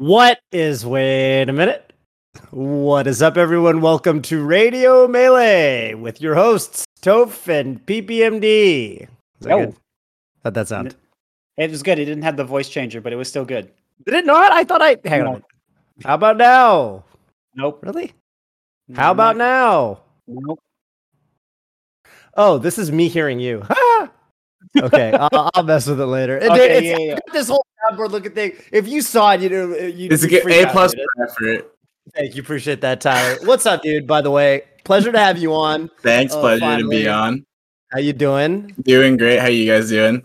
What is, wait a minute. What is up, everyone? Welcome to Radio Melee with your hosts, Toph and PPMD. Is that good? How'd that sound? It was good. It didn't have the voice changer, but it was still good. Did it not? I thought I. Hang on. How about now? Nope. Really? How about now? Nope. Oh, this is me hearing you. okay, I'll, I'll mess with it later. It- Okay, it's- yeah, yeah. This whole soundboard looking thing. If you saw it, you know, you. It's a good A plus effort. Thank you. Appreciate that, Tyler. What's up, dude? By the way, pleasure to have you on. Thanks, Oh, pleasure finally. to be on. How you doing? Doing great. How you guys doing?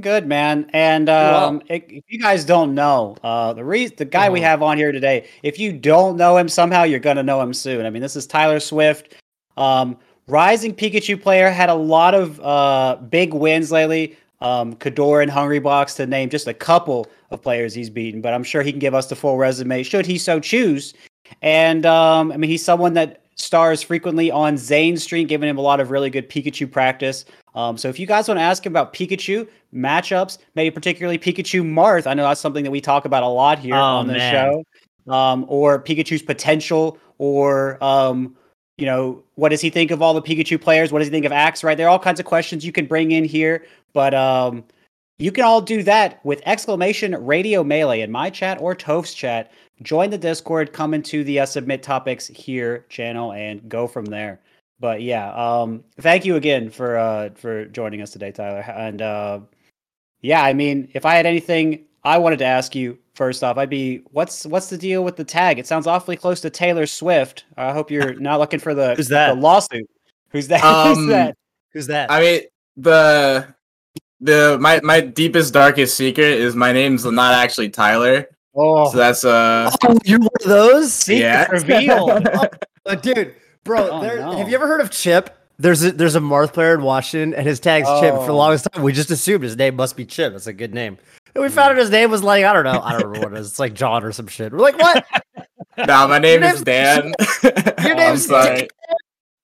Good man. And Well- um, if if you guys don't know, uh, the reason the guy we Uh-huh. have on here today, if you don't know him somehow, you're gonna know him soon. I mean, this is Tyler Swift, um, rising Pikachu player. Had a lot of uh, big wins lately. Um, Kador and Hungry Box to name just a couple of players he's beaten, but I'm sure he can give us the full resume should he so choose. And um, I mean, he's someone that stars frequently on Zain Street, giving him a lot of really good Pikachu practice. Um, so if you guys want to ask him about Pikachu matchups, maybe particularly Pikachu Marth, I know that's something that we talk about a lot here Oh, on the show, um, or Pikachu's potential, or um, you know, what does he think of all the Pikachu players? What does he think of Axe? Right, there are all kinds of questions you can bring in here, but um, you can all do that with exclamation Radio Melee in my chat or Toph's chat. Join the Discord, come into the uh, submit topics here channel, and go from there. But yeah, um, thank you again for uh, for joining us today, Tyler. And uh, yeah, I mean, if I had anything I wanted to ask you first off, I'd be what's what's the deal with the tag? It sounds awfully close to Taylor Swift. I hope you're not looking for the, Who's that? the lawsuit. Who's that? Um, Who's that? Who's that? I mean, the the my my deepest darkest secret is my name's not actually Tyler. Oh, So that's uh oh, you're one of those? secret yeah. revealed. Uh, dude, bro, Oh, there, no. have you ever heard of Chip? There's a there's a Marth player in Washington, and his tag's Chip. For the Oh. longest time, we just assumed his name must be Chip. That's a good name. And we found out his name was like I don't know, I don't remember what it is. It's like John or some shit. We're like, what? nah, my name is Dan. Your I'm name's sorry.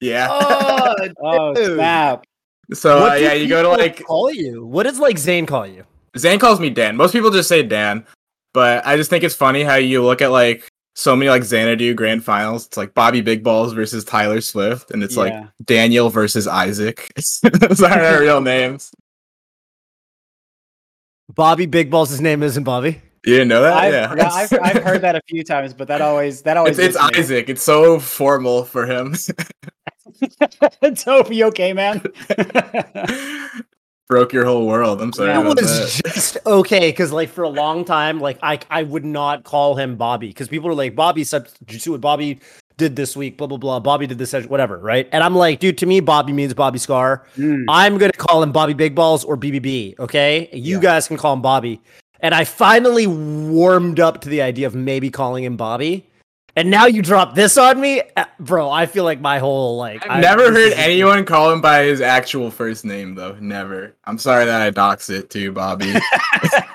Yeah. Oh, oh snap! So uh, yeah, you go to like call you. What does like Zain call you? Zain calls me Dan. Most people just say Dan, but I just think it's funny how you look at like so many like Xanadu grand finals. It's like Bobby Big Balls versus Tyler Swift, and it's like Daniel versus Isaac. Those aren't our real names. Bobby Big Balls. His name isn't Bobby. You didn't know that? I've, yeah. I've, I've heard that a few times, but that always that always It's, it's. Isaac. It's so formal for him. Toby, okay, man? Broke your whole world. I'm sorry. It was that. just okay because like for a long time, like I I would not call him Bobby because people are like Bobby substitute what Bobby did this week, blah blah blah. Bobby did this, whatever, right? And I'm like, dude, to me, Bobby means Bobby Scar. Mm. I'm gonna call him Bobby Big Balls or BBB. Okay, you Yeah. guys can call him Bobby. And I finally warmed up to the idea of maybe calling him Bobby. And now you drop this on me, Uh, bro. I feel like my whole like I've I- never heard anyone call him by his actual first name though. Never. I'm sorry that I dox it too, Bobby.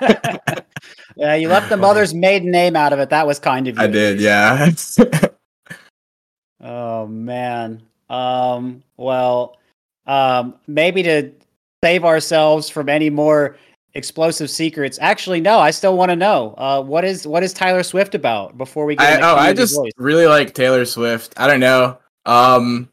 yeah, you left the mother's maiden name out of it. That was kind of you. I did, yeah. Oh man. Um. Well. Um. Maybe to save ourselves from any more explosive secrets. Actually, no. I still want to know. Uh. What is what is Tyler Swift about before we get? I, into oh, I just voice? really like Taylor Swift. I don't know. Um,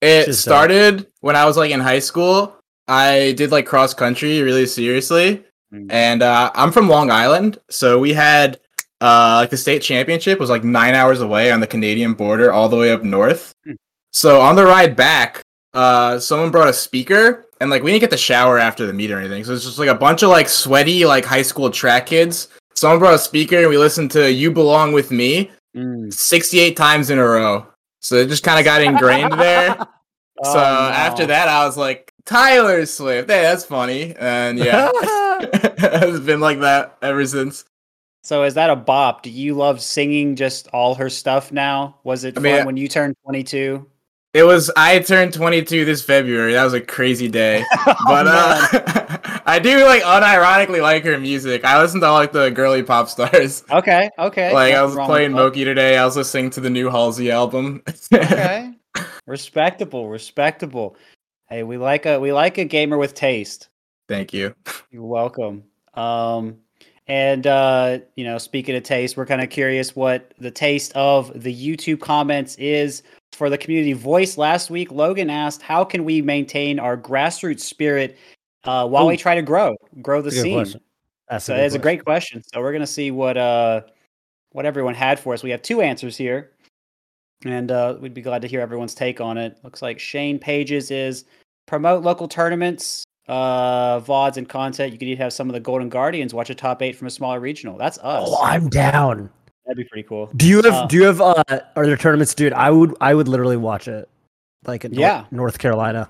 it She's dope. started when I was like in high school. I did like cross country really seriously, Mm. and uh, I'm from Long Island, so we had uh like the state championship was like nine hours away on the Canadian border, all the way up north. Hmm. So on the ride back, uh, someone brought a speaker, and like we didn't get the shower after the meet or anything, so it's just like a bunch of like sweaty like high school track kids. Someone brought a speaker, and we listened to "You Belong with Me." Mm. 68 times in a row. So it just kind of got ingrained there. Oh, so no. after that, I was like, Tyler Swift. Hey, that's funny. And yeah, it's been like that ever since. So is that a bop? Do you love singing just all her stuff now? Was it I fun when you turned 22? It was, I turned 22 this February. That was a crazy day. But Oh, man. uh, I do like unironically like her music. I listen to all, like the girly pop stars. okay, okay. Like I was playing. Moky today. I was listening to the new Halsey album. okay. respectable, respectable. Hey, we like a we like a gamer with taste. Thank you. You're welcome. Um And uh, you know, speaking of taste, we're kind of curious what the taste of the YouTube comments is for the community voice. Last week, Logan asked, "How can we maintain our grassroots spirit uh, while Ooh. we try to grow, grow the That's a good scene?" question. That's So a, it's a great question. So we're gonna see what uh what everyone had for us. We have two answers here, and uh, we'd be glad to hear everyone's take on it. Looks like Shane Pages is promote local tournaments, uh, vods and content. You could even have some of the Golden Guardians watch a top eight from a smaller regional. That's us. Oh, I'm down. That'd be pretty cool. Do you have Uh, do you have uh are there tournaments, dude? I would I would literally watch it. Like in Yeah. North Carolina.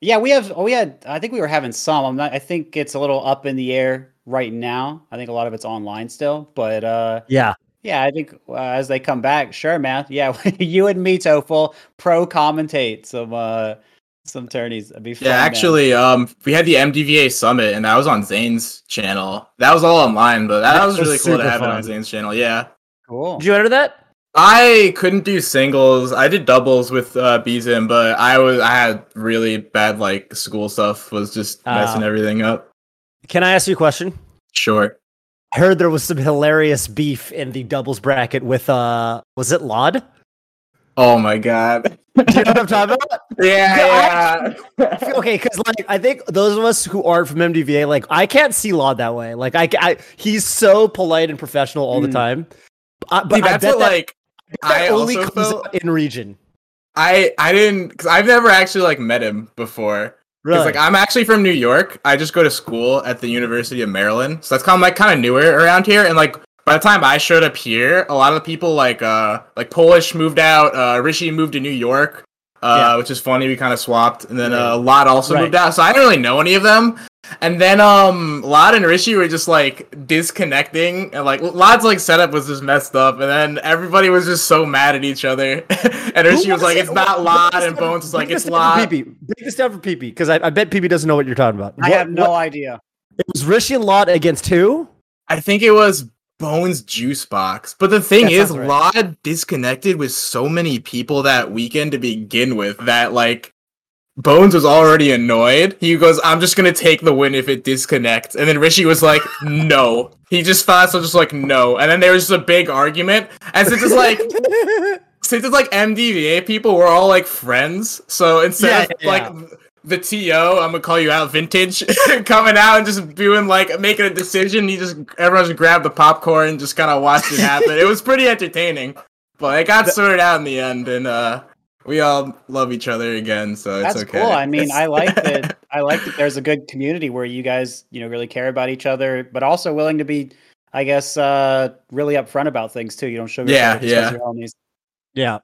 Yeah, we have. Oh, we had. I think we were having some. I'm not. I think it's a little up in the air right now. I think a lot of it's online still, but uh, Yeah. Yeah, I think uh, as they come back, sure, man. Yeah, you and me, Tofel, pro commentate some uh some tourneys. That'd be fun. Yeah, man. actually, um, we had the MDVA summit, and that was on Zain's channel. That was all online, but that, That was was really cool to super have it on. Zain's channel. Yeah, cool. Did you enter that? I couldn't do singles. I did doubles with uh, Bizim, but I was I had really bad like school stuff was just messing Ah. everything up. Can I ask you a question? Sure. I heard there was some hilarious beef in the doubles bracket with uh was it Laud? Oh my god. Do you know what I'm talking about? yeah, yeah. okay, because like I think those of us who aren't from MDVA, like I can't see Lod that way. Like I, I he's so polite and professional all the Mm. time. Uh, but See, I that's bet what that, like I only comes felt- in region. I I didn't because I've never actually like met him before. Really? like I'm actually from New York. I just go to school at the University of Maryland, so that's kind of like kind of newer around here. And like by the time I showed up here, a lot of the people like uh like Polish moved out. Uh, Rishi moved to New York, uh, Yeah. which is funny. We kind of swapped, and then Right. uh, Lot also Right. moved out. So I didn't really know any of them. And then um Lot and Rishi were just like disconnecting and like Lot's like setup was just messed up and then everybody was just so mad at each other. and Rishi was like, it? it's not Break Lot and Bones was like it's this down for Lot. PP. Break this down for PP because I, I bet PP doesn't know what you're talking about. I What- have no what- idea. it was Rishi and Lot against who? I think it was Bones Juice Box. But the thing That is, right. Lod disconnected with so many people that weekend to begin with that like Bones was already annoyed. He goes, I'm just gonna take the win if it disconnects. And then Rishi was like, no. He just thought so just like no. And then there was just a big argument. And since it's like since it's like MDVA people, we're all like friends. So instead Yeah, of like the TO, I'm gonna call you out, vintage, coming out and just doing like making a decision. He just everyone just grabbed the popcorn and just kind of watched it happen. it was pretty entertaining, but it got sorted out in the end, and uh, we all love each other again. So it's That's okay. cool. I mean, I like that. I like that. There's a good community where you guys, you know, really care about each other, but also willing to be, I guess, uh, really upfront about things too. You don't sugarcoat Yeah, it just 'cause yeah. Yeah.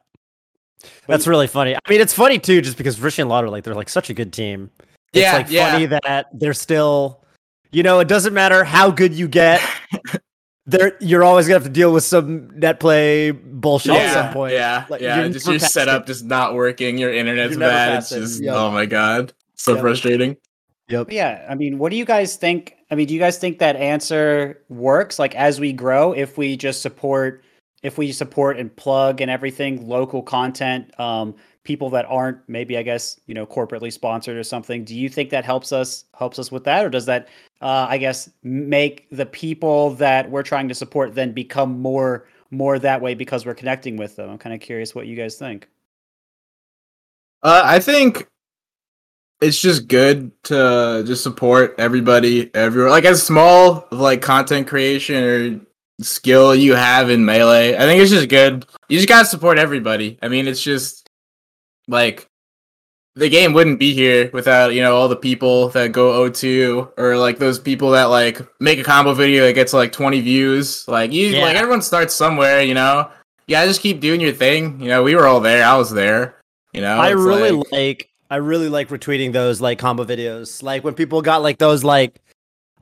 That's really funny. I mean, it's funny too, just because Rishi and Lot like they're like such a good team. It's Yeah, like yeah. funny that they're still, you know, it doesn't matter how good you get. There, you're always gonna have to deal with some net play bullshit yeah, at some point. yeah, Like, yeah. Just your setup it. just not working. Your internet's You're bad. It's just Yep. oh my god, so Yep. frustrating. Yep. Yeah, I mean, what do you guys think? I mean, do you guys think that answer works? Like as we grow, if we just support, if we support and plug and everything, local content, um, people that aren't maybe, I guess, you know, corporately sponsored or something. Do you think that helps us helps us with that, or does that, uh, I guess, make the people that we're trying to support then become more more that way because we're connecting with them? I'm kind of curious what you guys think. Uh, I think it's just good to just support everybody everywhere. Like as small like content creation or skill you have in melee, I think it's just good. You just gotta support everybody. I mean, it's just like the game wouldn't be here without you know all the people that go O2 or like those people that like make a combo video that gets like 20 views. Like you, Yeah. like everyone starts somewhere, you know. Yeah, just keep doing your thing. You know, we were all there. I was there. You know, I really like- like I really like retweeting those like combo videos. Like when people got like those like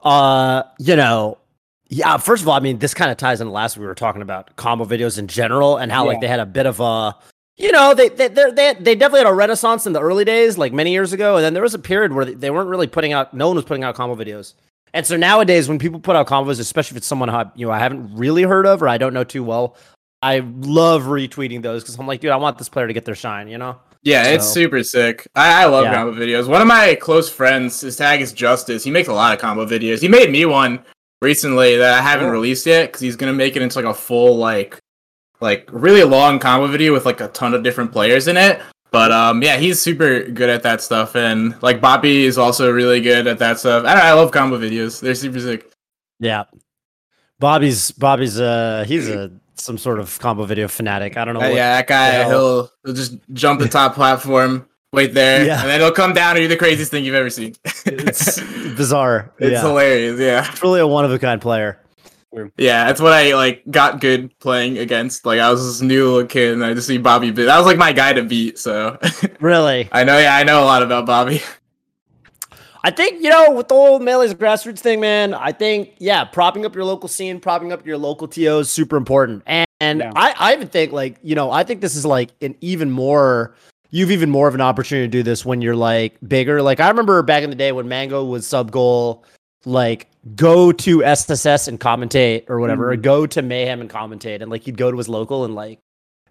uh you know yeah, first of all, I mean this kind of ties into last we were talking about combo videos in general and how like they had a bit of a you know, they they they they, they definitely had a renaissance in the early days, like many years ago, and then there was a period where they, they weren't really putting out no one was putting out combo videos. And so nowadays when people put out combos, especially if it's someone I, you know I haven't really heard of or I don't know too well, I love retweeting those because I'm like, dude, I want this player to get their shine, you know? Yeah, it's super sick. I, I love Yeah. combo videos. One of my close friends, his tag is Justice. He makes a lot of combo videos. He made me one recently that I haven't Cool. released yet because he's gonna make it into like a full like like really long combo video with like a ton of different players in it. But um yeah, he's super good at that stuff and like Bobby is also really good at that stuff. I don't know, I love combo videos. They're super sick. Yeah. Bobby's Bobby's uh he's a some sort of combo video fanatic. I don't know. Uh, yeah, that guy he'll he'll just jump the top platform, wait there, Yeah. and then it'll come down and do the craziest thing you've ever seen. It's bizarre. It's yeah. hilarious, yeah. It's really a one of a kind player. Yeah, that's what I like got good playing against. Like I was this new little kid and I just see Bobby beat. That was like my guy to beat, so Really. I know yeah, I know a lot about Bobby. I think, you know, with the whole Melee's grassroots thing, man, I think, yeah, propping up your local scene, propping up your local TO is super important. And, and Yeah. I, I even think, like, you know, I think this is like an even more, you've even more of an opportunity to do this when you're like bigger. Like, I remember back in the day when Mango was sub goal, like, go to SSS and commentate or whatever, or go to Mayhem and commentate. And like, he'd go to his local and like,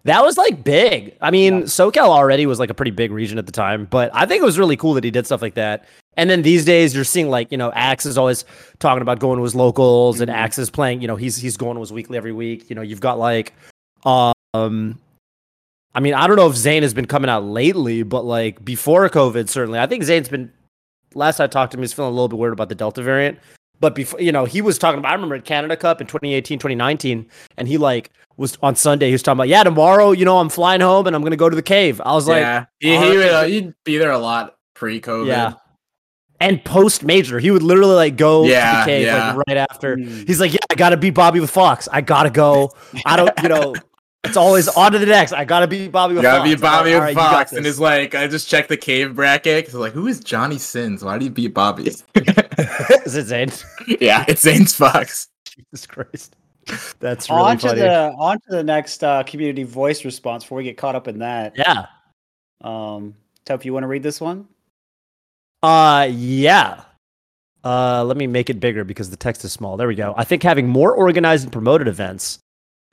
that was like big. I mean, Yeah. SoCal already was like a pretty big region at the time, but I think it was really cool that he did stuff like that. And then these days, you're seeing like you know, Axe is always talking about going to his locals, and Mhm. Axe is playing. You know, he's he's going to his weekly every week. You know, you've got like, um, I mean, I don't know if Zain has been coming out lately, but like before COVID, certainly, I think Zain's been. Last I talked to him, he's feeling a little bit weird about the Delta variant. But before, you know, he was talking about. I remember at Canada Cup in 2018, 2019, and he like was on Sunday. He was talking about, yeah, tomorrow, you know, I'm flying home and I'm gonna go to the cave. I was like, yeah, he, he would, uh, he'd be there a lot pre-COVID. Yeah. And post major, he would literally like go to Yeah, the cave yeah. like right after. Mm. He's like, "Yeah, I gotta beat Bobby with Fox. I gotta go. I don't, you know, it's always on to the next. I gotta beat Bobby with Gotta Fox. be I'm like, Bobby "All with right, Fox, and this." it's like I just checked the cave bracket because like who is Johnny Sins? Why did he beat Bobby? is it Zain? yeah, it's Zain's Fox. Jesus Christ, that's really on to funny. the on to the next uh, community voice response before we get caught up in that. yeah. Um, Toph, you want to read this one? Uh, yeah. Uh, let me make it bigger because the text is small. There we go. I think having more organized and promoted events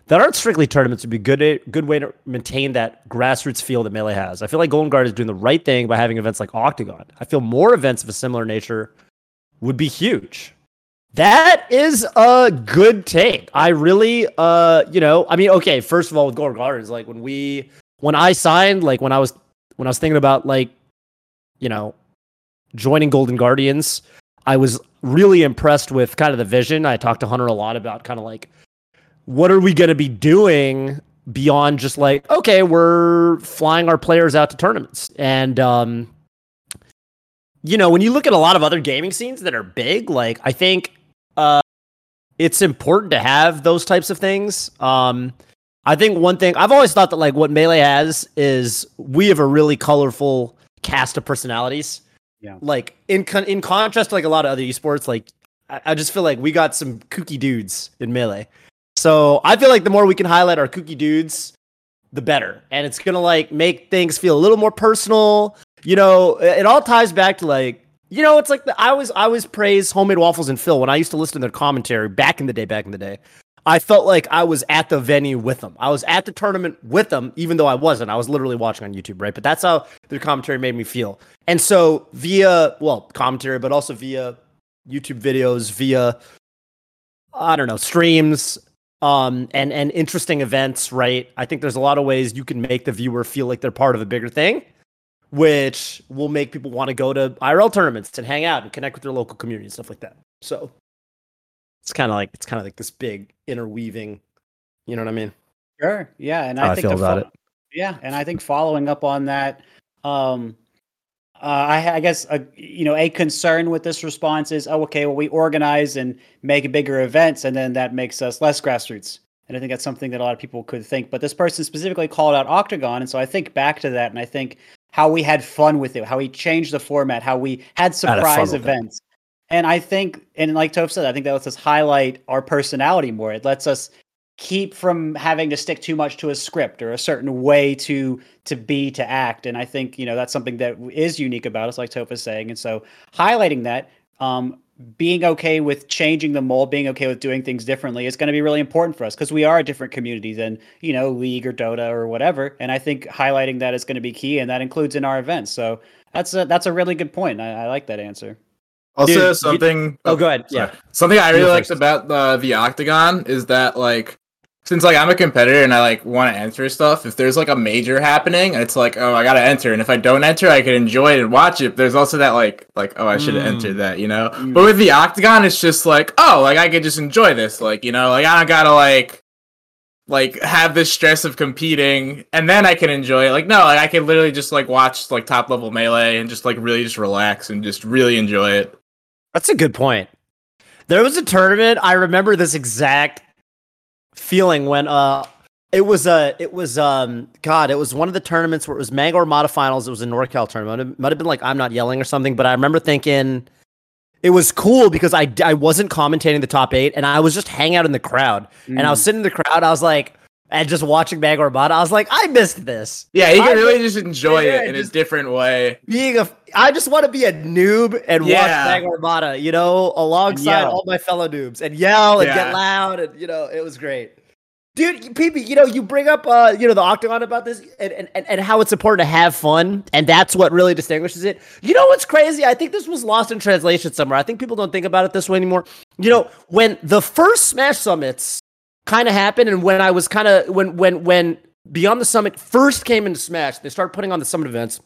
that aren't strictly tournaments would be good. Good way to maintain that grassroots feel that Melee has. I feel like Golden Guard is doing the right thing by having events like Octagon. I feel more events of a similar nature would be huge. That is a good take. I really, uh, you know, I mean, okay. First of all, with Golden Guard is like when we, when I signed, like when I was, when I was thinking about like, you know, joining Golden Guardians, I was really impressed with kind of the vision. I talked to Hunter a lot about kind of like what are we going to be doing beyond just like okay, we're flying our players out to tournaments. And um you know, when you look at a lot of other gaming scenes that are big, like I think uh it's important to have those types of things. Um I think one thing I've always thought that like what Melee has is we have a really colorful cast of personalities. Yeah. Like in con- in contrast to like a lot of other esports, like I, I just feel like we got some kooky dudes in Melee. So I feel like the more we can highlight our kooky dudes, the better. And it's gonna like make things feel a little more personal. You know, it all ties back to like, you know, it's like the, I always I always praise HomeMadeWaffles and Phil when I used to listen to their commentary back in the day, back in the day. I felt like I was at the venue with them. I was at the tournament with them, even though I wasn't. I was literally watching on YouTube, right? But that's how their commentary made me feel. And so via well, commentary, but also via YouTube videos, via I don't know, streams, um, and and interesting events, right? I think there's a lot of ways you can make the viewer feel like they're part of a bigger thing, which will make people want to go to IRL tournaments and hang out and connect with their local community and stuff like that. So it's kind of like it's kind of like this big interweaving, you know what I mean? Sure. Yeah, and I I think feel about fo- Yeah, and I think following up on that, um, Uh, I, I guess a, you know a concern with this response is, oh, okay, well, we organize and make bigger events, and then that makes us less grassroots. And I think that's something that a lot of people could think. But this person specifically called out Octagon, and so I think back to that, and I think how we had fun with it, how we changed the format, how we had surprise events. And I think, and like Toph said, I think that lets us highlight our personality more. It lets us keep from having to stick too much to a script or a certain way to to be to act. And i think you know that's something that is unique about us like Toph is saying. And so highlighting that um being okay with changing the mold being okay with doing things differently is going to be really important for us because we are a different community than you know league or dota or whatever. And i think highlighting that is going to be key and that includes in our events. So that's a that's a really good point. I, I like that answer. Also, Dude, you- something. Oh, go ahead. Yeah. Something I really go liked about the the octagon is that like since like I'm a competitor and I like want to enter stuff, if there's like a major happening, it's like oh I gotta enter, and if I don't enter, I can enjoy it and watch it. There's also that like like oh I should have Mm. entered that, you know. Mm. But with the octagon, it's just like oh like I could just enjoy this, like you know, like I don't gotta like like have this stress of competing and then I can enjoy it. Like no, like I can literally just like watch like top level melee and just like really just relax and just really enjoy it. That's a good point. There was a tournament. I remember this exact feeling when uh it was uh it was um God, it was one of the tournaments where it was Mango Armada finals. It was a NorCal tournament. It might have been like I'm not yelling or something, but I remember thinking it was cool because I I wasn't commentating the top eight and I was just hanging out in the crowd. And I was Mm. sitting in the crowd, I was like and just watching Armada, I was like, I missed this. Yeah, you I can really just enjoy it in just- a different way. being a I just want to be a noob and Yeah. watch Armada, you know, alongside all my fellow noobs and yell and Yeah. get loud and you know, it was great. Dude, PP, you know, you bring up uh, you know, the octagon about this and, and- and how it's important to have fun, and that's what really distinguishes it. You know what's crazy? I think this was lost in translation somewhere. I think people don't think about it this way anymore. You know, when the first Smash Summits kind of happened, and when I was kind of when when when Beyond the Summit first came into Smash, they started putting on the Summit events.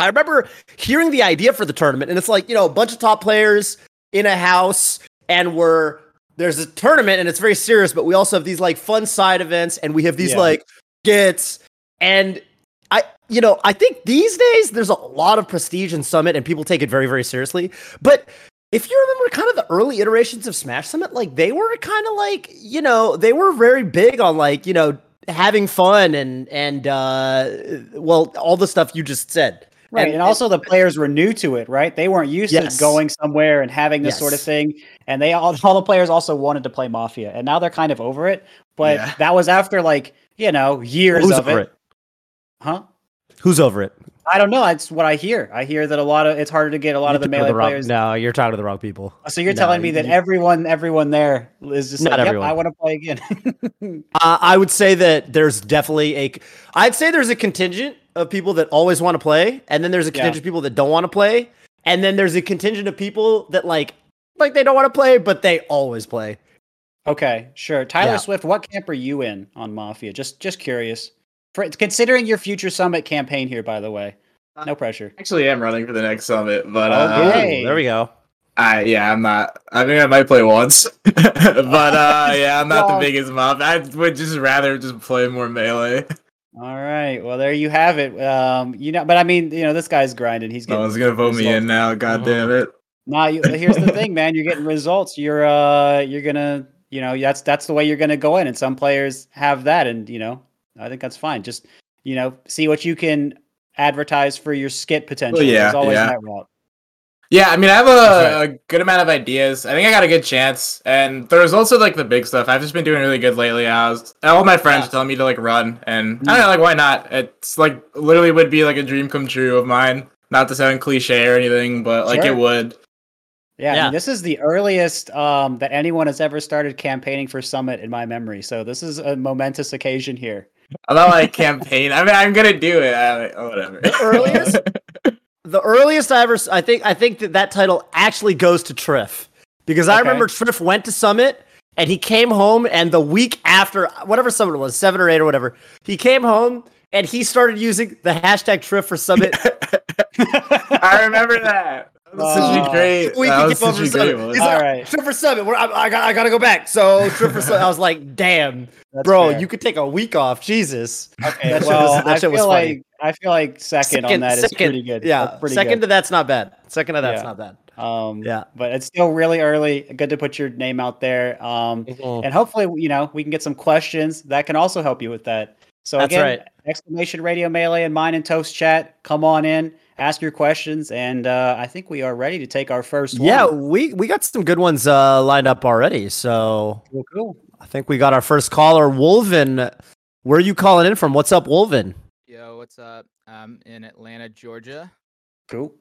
I remember hearing the idea for the tournament, and it's like you know a bunch of top players in a house, and we're there's a tournament, and it's very serious, but we also have these like fun side events, and we have these Yeah. like gets, and I you know I think these days there's a lot of prestige in Summit, and people take it very very seriously, but. If you remember kind of the early iterations of Smash Summit, like they were kind of like, you know, they were very big on like, you know, having fun and and uh well, all the stuff you just said. Right, and, also the players were new to it, right? They weren't used Yes. to going somewhere and having this sort of thing, and they all all the players also wanted to play Mafia, and now they're kind of over it. But Yeah. that was after like you know years Who's of over it. it? huh? Who's over it? I don't know. That's what I hear. I hear that a lot of it's harder to get a lot You're of the melee wrong- players. No, you're talking to the wrong people. So you're No, telling me that you- everyone, everyone there is just Not like, yep. I want to play again. Uh, I would say that there's definitely a. I'd say there's a contingent of people that always want to play, and then there's a Yeah. contingent of people that don't want to play, and then there's a contingent of people that like like they don't want to play, but they always play. okay, sure. Tyler Yeah. Swift, what camp are you in on Mafia? Just, just curious. For considering your future summit campaign here, by the way, no pressure. Actually, I'm running for the next summit, but uh, Okay. Ooh, there we go. I yeah, I'm not. I think I might play once, but uh, yeah, I'm not Well- the biggest mob. I would just rather just play more melee. All right. Well, there you have it. Um, you know, but I mean, you know, this guy's grinding. He's No getting. one's gonna vote me in now. God damn it! Nah, you, here's the thing, man. You're getting results. You're uh, you're gonna, you know, that's that's the way you're gonna go in. And some players have that, and you know, I think that's fine. Just you know, see what you can advertise for your skit potential. yeah, There's always yeah. that route. Yeah, I mean, I have That's a, a good amount of ideas. I think I got a good chance, and there's also like the big stuff. I've just been doing really good lately. I was all my friends Yeah. are telling me to like run, and I don't know, like why not? It's like literally would be like a dream come true of mine. Not to sound cliche or anything, but like Sure. it would. Yeah, I mean, this is the earliest um, that anyone has ever started campaigning for Summit in my memory. So this is a momentous occasion here. Not like campaign. I mean, I'm gonna do it. I, oh, whatever. The earliest? The earliest I ever, I think, I think that that title actually goes to Trif because I remember Trif went to Summit and he came home, and the week after, whatever Summit was, seven or eight or whatever, he came home and he started using the hashtag Trif for Summit. I remember that. That was such a great. we that could was keep over such a great one. He's All like, right. Trif for Summit. We're, I, I, got, I gotta go back. So Trif for Summit. I was like, damn, That's bro, fair. you could take a week off. Jesus. Okay, That shit well, was- that I shit was feel funny. like I feel like second, on that is pretty good. Yeah, That's pretty second good. to that's not bad. Second to that's Yeah. not bad. Um, Yeah. but it's still really early. Good to put your name out there. Um, and hopefully, you know, we can get some questions that can also help you with that. So That's again, right. exclamation radio melee and mine and toast chat. Come on in, ask your questions, and uh, I think we are ready to take our first one. Yeah, we we got some good ones uh, lined up already. So cool, cool. I think we got our first caller, Wolven. Where are you calling in from? What's up, Wolven? Yo, what's up? I'm in Atlanta, Georgia. cool.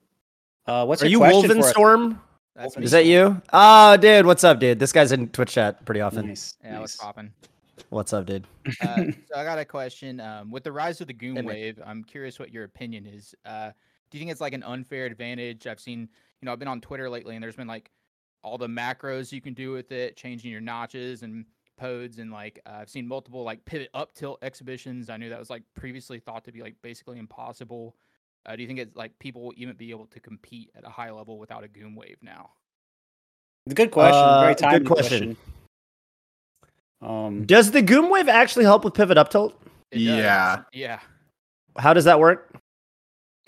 Uh, what's Are your you question Wolven? Storm? That's Is that you? Oh, dude, what's up, dude? This guy's in Twitch chat pretty often. Nice. Yeah, what's nice. popping? What's up, dude? Uh, so I got a question. Um, with the rise of the Goon Hit. Wave, I'm curious what your opinion is. Uh, do you think it's like an unfair advantage? I've seen, you know I've been on Twitter lately, and there's been like all the macros you can do with it, changing your notches and pods, and like uh, I've seen multiple like pivot up tilt exhibitions. I knew that was like previously thought to be like basically impossible. Uh, do you think it's like people will even be able to compete at a high level without a Goom Wave now? Good question. Uh, Very good question. question. Um, Does the Goom Wave actually help with pivot up tilt? Yeah. Yeah. How does that work?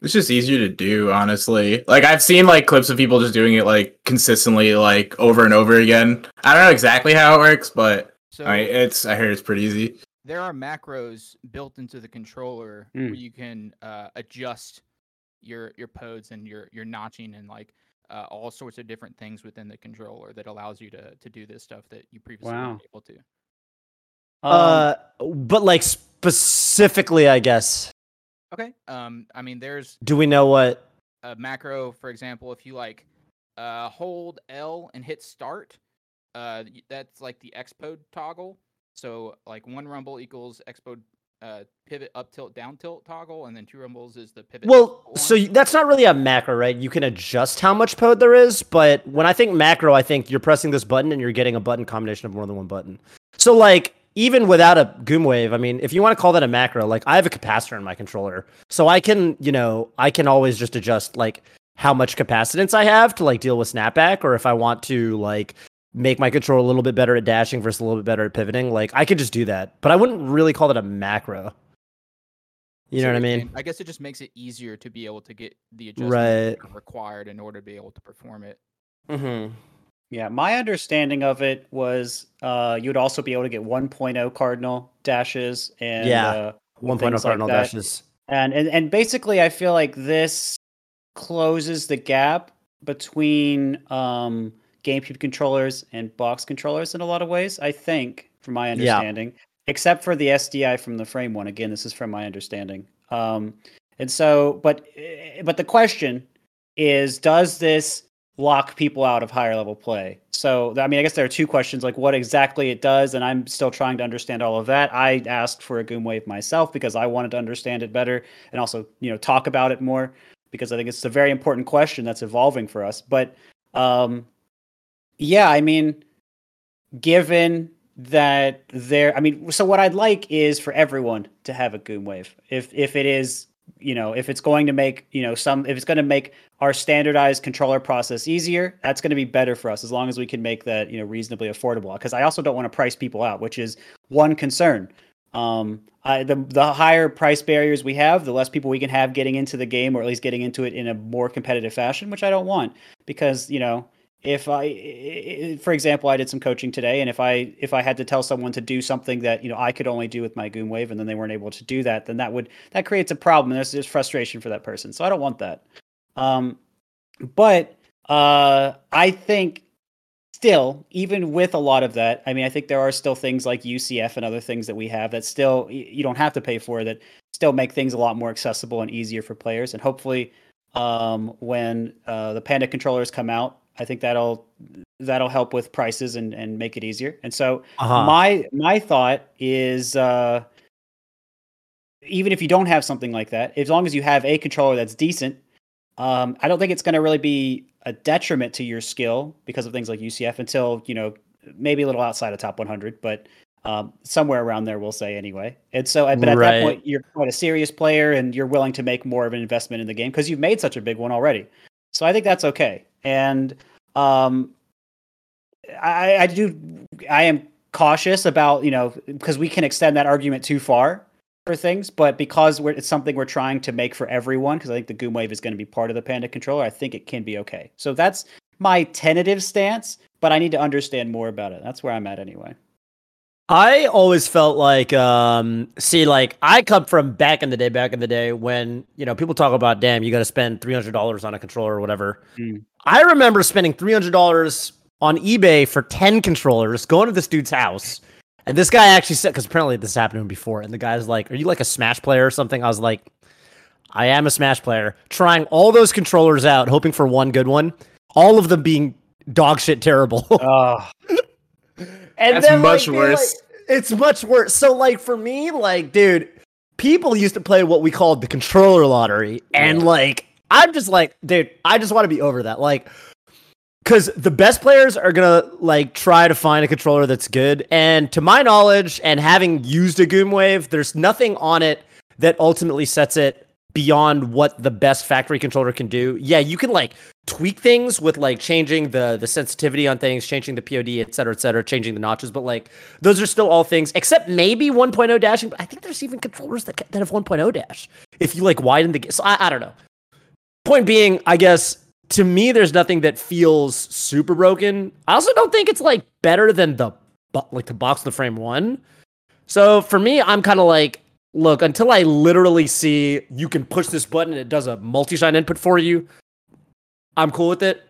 It's just easier to do, honestly. Like I've seen like clips of people just doing it like consistently, like over and over again. I don't know exactly how it works, but So I it's I heard it's pretty easy. there are macros built into the controller Mm. where you can uh, adjust your your pods and your your notching and like uh, all sorts of different things within the controller that allows you to to do this stuff that you previously Wow. weren't able to. um, uh, but like specifically, I guess. Okay. Um, I mean, there's Do we know what? a macro, for example, if you like uh, hold L and hit start, uh, that's like the Xpode toggle. So like one rumble equals Xpode uh, pivot up tilt down tilt toggle, and then two rumbles is the pivot. Well, so that's not really a macro, right? You can adjust how much pod there is, but when I think macro, I think you're pressing this button and you're getting a button combination of more than one button. So like even without a Goom Wave, I mean, if you want to call that a macro, like I have a capacitor in my controller, so I can, you know, I can always just adjust like how much capacitance I have to like deal with snapback, or if I want to like make my controller a little bit better at dashing versus a little bit better at pivoting, like I could just do that. But I wouldn't really call that a macro. You See know what I mean? I guess it just makes it easier to be able to get the adjustments Right. required in order to be able to perform it. Mm-hmm. Yeah, my understanding of it was uh, you would also be able to get 1.0 cardinal dashes and Yeah, uh, One things like cardinal dashes. and, and and basically I feel like this closes the gap between um, GameCube controllers and box controllers in a lot of ways. I think, from my understanding, except for the SDI from the frame one. Again, this is from my understanding. Um, and so, but eh, but the question is, does this lock people out of higher level play? So, I mean, I guess there are two questions, like what exactly it does, and I'm still trying to understand all of that. I asked for a Goom Wave myself because I wanted to understand it better and also, you know, talk about it more because I think it's a very important question that's evolving for us. But um, yeah, I mean, given that there, I mean, so what I'd like is for everyone to have a Goom Wave. If if it is, you know, if it's going to make, you know, some, if it's going to make our standardized controller process easier, that's going to be better for us as long as we can make that, you know, reasonably affordable. Because I also don't want to price people out, which is one concern. Um, I, the the higher price barriers we have, the less people we can have getting into the game, or at least getting into it in a more competitive fashion, which I don't want. Because you know, if I, for example, I did some coaching today, and if I if I had to tell someone to do something that you know I could only do with my Goom Wave, and then they weren't able to do that, then that would that creates a problem, there's, there's frustration for that person. So I don't want that. Um, but uh, I think still, even with a lot of that, I mean, I think there are still things like UCF and other things that we have that still you don't have to pay for that still make things a lot more accessible and easier for players. And hopefully, um, when uh, the Panda controllers come out, I think that'll that'll help with prices and and make it easier. And so Uh-huh. my my thought is. Uh, even if you don't have something like that, as long as you have a controller that's decent, um, I don't think it's going to really be a detriment to your skill because of things like UCF until you know maybe a little outside of top 100, but um, somewhere around there, we'll say anyway. And so, but at Right. that point, you're quite a serious player and you're willing to make more of an investment in the game because you've made such a big one already. So I think that's okay. And um, I, I do, I am cautious about you know because we can extend that argument too far for things, but because it's something we're trying to make for everyone, because I think the Goom Wave is going to be part of the Panda controller, I think it can be okay. So that's my tentative stance, but I need to understand more about it. That's where I'm at anyway. I always felt like, um, see, like I come from back in the day, back in the day when you know people talk about, damn, you got to spend three hundred dollars on a controller or whatever. Mm. I remember spending three hundred dollars on eBay for ten controllers, going to this dude's house, and this guy actually said, because apparently this happened to him before, and the guy's like, "Are you like a Smash player or something?" I was like, "I am a Smash player." Trying all those controllers out, hoping for one good one, all of them being dog shit terrible. Oh, And That's then, much like, worse. like- it's much worse. So, like for me, like, dude, people used to play what we called the controller lottery, and like I'm just like, dude, I just want to be over that. Like, because the best players are gonna like try to find a controller that's good. And to my knowledge, and having used a Goom Wave, there's nothing on it that ultimately sets it beyond what the best factory controller can do. Yeah, you can like tweak things with like changing the the sensitivity on things, changing the POD, et cetera, et cetera, changing the notches. But like those are still all things, except maybe 1.0 dashing. But I think there's even controllers that, that have 1.0 dash if you like widen the. So I, I don't know. Point being, I guess to me, there's nothing that feels super broken. I also don't think it's like better than the like the box of the frame one. So for me, I'm kind of like, look, until I literally see you can push this button and it does a multi-shine input for you, I'm cool with it.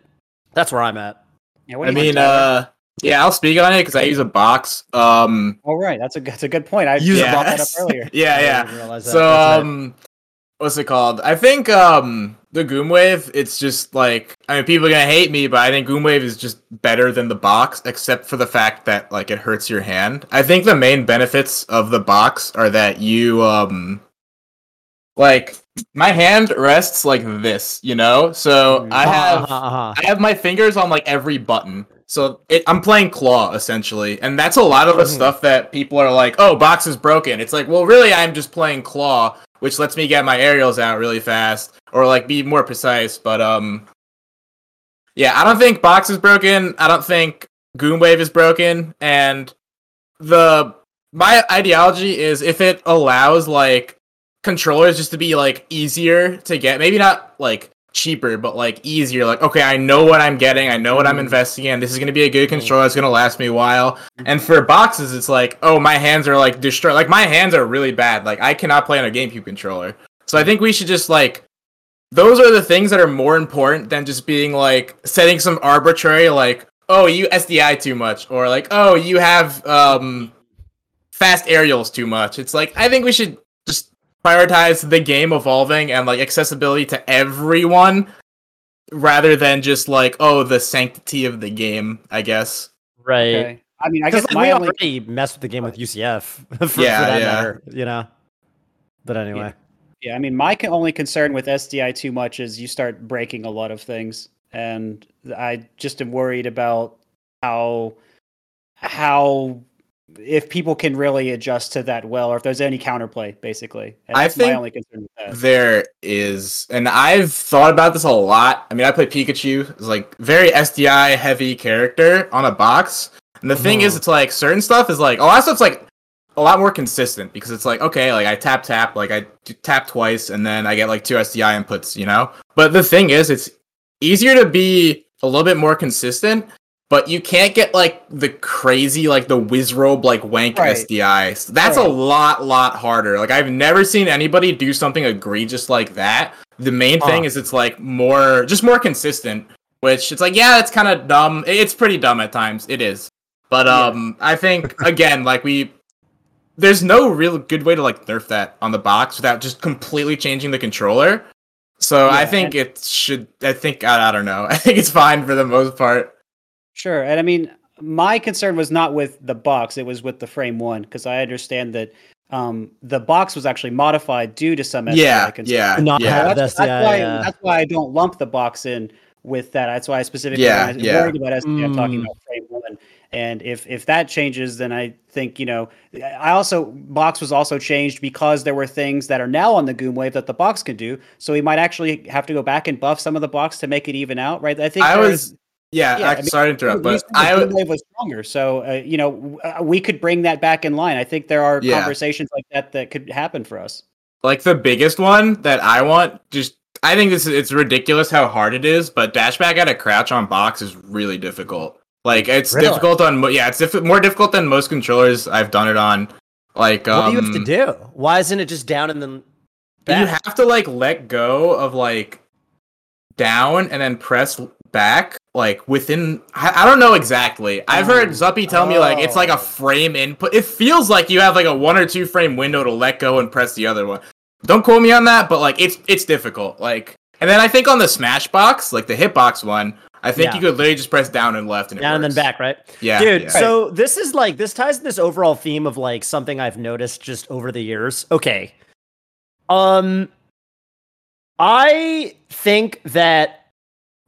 That's where I'm at. Yeah, what I do you think, mean, uh, yeah, I'll speak on it because I use a box. Um, oh right, that's a that's a good point. I Use just a brought that up earlier. yeah, I yeah. that. So um what's it called? I think um the Goom Wave, it's just like I mean people are gonna hate me, but I think Goom Wave is just better than the box, except for the fact that like it hurts your hand. I think the main benefits of the box are that you um like my hand rests like this, you know? So. I have Uh-huh, uh-huh. I have my fingers on like every button. So it, I'm playing claw essentially, and that's a lot of the Mhm. stuff that people are like, "Oh, box is broken." It's like, well, really, I'm just playing claw, which lets me get my aerials out really fast or like be more precise. But um, yeah, I don't think box is broken. I don't think Goom Wave is broken, and the my ideology is if it allows like controllers just to be like easier to get, maybe not like cheaper, but like easier. Like, okay, I know what I'm getting, I know what I'm Mhm. investing in. This is gonna be a good controller. It's gonna last me a while. And for boxes, it's like, oh, my hands are like destroyed. Like my hands are really bad. Like I cannot play on a GameCube controller. So I think we should just like. Those are the things that are more important than just being like setting some arbitrary like, oh, you SDI too much, or like, oh, you have um fast aerials too much. It's like I think we should just prioritize the game evolving and like accessibility to everyone rather than just like oh the sanctity of the game i guess right. Okay. I mean, I guess like, we my only already messed with the game with UCF for, for Yeah, that yeah. matter, you know. But anyway, Yeah, I mean, my only concern with SDI too much is you start breaking a lot of things, and I just am worried about how how if people can really adjust to that well, or if there's any counterplay, basically. And I that's my think only concern with that. there is and i've thought about this a lot i mean i play pikachu it's like very sdi heavy character on a box and the thing is Mhm. it's like certain stuff is like a lot of stuff's like a lot more consistent because it's like okay like i tap tap like i tap twice and then i get like two sdi inputs you know but the thing is it's easier to be a little bit more consistent but you can't get like the crazy like the Wizzrobe like wank Right. sdi that's a lot lot harder. Like i've never seen anybody do something egregious like that. The main thing Huh. is it's like more just more consistent which it's like yeah it's kind of dumb it's pretty dumb at times. It is. But Yeah. um i think again like we there's no real good way to like nerf that on the box without just completely changing the controller. So i think and- it should i think I, I don't know. I think it's fine for the most part Sure, and I mean, my concern was not with the box; it was with the frame one, because I understand that um, the box was actually modified due to some SDI yeah yeah Not yeah have that's, SDI, that's why yeah. that's why I don't lump the box in with that. That's why I specifically Yeah, when I yeah. worried about SDI. I'm talking Mm. about frame one. And if if that changes, then I think you know. I also box was also changed because there were things that are now on the Goom Wave that the box can do. So we might actually have to go back and buff some of the box to make it even out, right? I think I there's- was yeah, Yeah, I, I mean, sorry to interrupt but i Goom Wave was stronger, so uh, you know w- uh, we could bring that back in line. I think there are Yeah. conversations like that that could happen for us. like the biggest one that I want. Just I think this is it's ridiculous how hard it is, but dashback at a crouch on box is really difficult. Like it's Really? difficult on yeah, it's diff- more difficult than most controllers I've done it on. Like um, what do you have to do? Why isn't it just down and then you have to like let go of like down and then press back like within I, I don't know exactly. I've heard Oh. Zuppy tell me like it's like Oh. a frame input. It feels like you have like a one or two frame window to let go and press the other one. Don't quote me on that, but like it's it's difficult. Like and then I think on the Smash box, like the hitbox one, I think Yeah. you could literally just press down and left and it down and then back, right? Yeah, Dude, yeah. so this is like this ties to this overall theme of like something I've noticed just over the years. Okay. Um I think that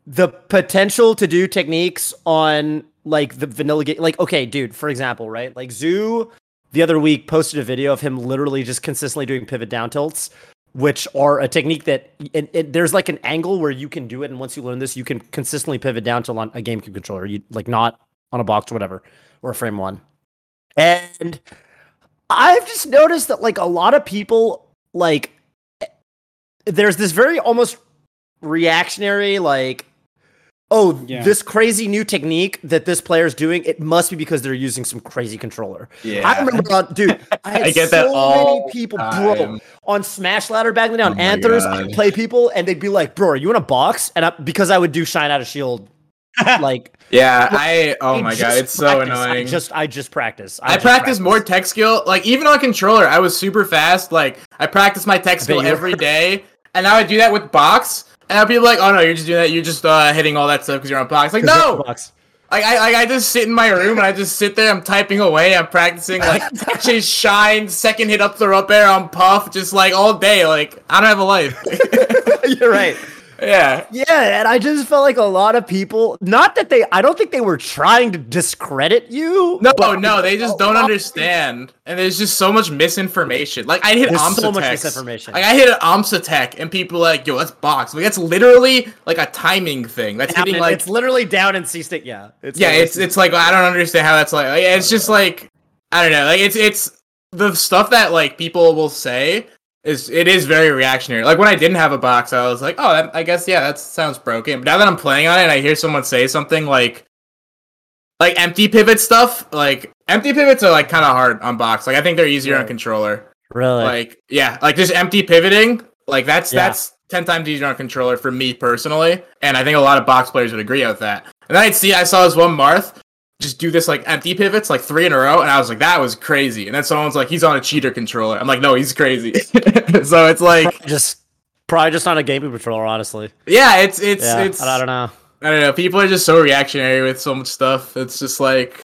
the potential to do techniques on like the vanilla game, like okay, dude, for example, right? Like Zoo the other week posted a video of him literally just consistently doing pivot down tilts, which are a technique that it, it, there's like an angle where you can do it, and once you learn this, you can consistently pivot down on a GameCube controller, you like not on a box or whatever or a frame one, and I've just noticed that like a lot of people like there's this very almost reactionary like oh Yeah. this crazy new technique that this player's doing it must be because they're using some crazy controller Yeah. i remember uh, dude i, had I get that all many people time. bro on smash ladder back then on Oh my anthers i'd play people and they'd be like bro are you in a box and I, because i would do shine out of shield like Yeah, I oh I my god, it's so practice. annoying. i just i just practice I just practice more tech skill. Like even on controller, I was super fast. Like I practice my tech skill every day, and now I do that with box. And I'll be like, "Oh no, you're just doing that. You're just uh, hitting all that stuff because you're on box." Like no, box. like I, like I just sit in my room and I just sit there. I'm typing away. I'm practicing like chase shine, second hit up the up air on puff, just like all day. Like I don't have a life. you're right yeah, Yeah, and I just felt like a lot of people, not that they, I don't think they were trying to discredit you. no, but no, they just don't understand, and there's just so much misinformation. Like I hit There's so much misinformation. Like I hit an tech, and people are like, "Yo, that's box." Like that's literally like a timing thing. That's hitting like it's literally down in C stick. Yeah, it's yeah, it's it's like I don't understand how that's like. like, It's just like I don't know. Like it's it's the stuff that like people will say is it is very reactionary. Like when I didn't have a box, I was like, oh, that, I guess yeah, that sounds broken. But now that I'm playing on it, and I hear someone say something like like empty pivot stuff. Like empty pivots are like kind of hard on box. Like I think they're easier on controller. really. Like yeah, like just empty pivoting. Like that's Yeah. that's ten times easier on controller for me personally, and I think a lot of box players would agree with that. And then I'd see I saw this one Marth just do this like empty pivots like three in a row, and I was like, that was crazy. And then someone's like, he's on a cheater controller. I'm like, no, he's crazy. so it's like, just probably just not a gaming controller, honestly. yeah, it's it's yeah, it's I, I don't know. I don't know. People are just so reactionary with so much stuff. It's just like.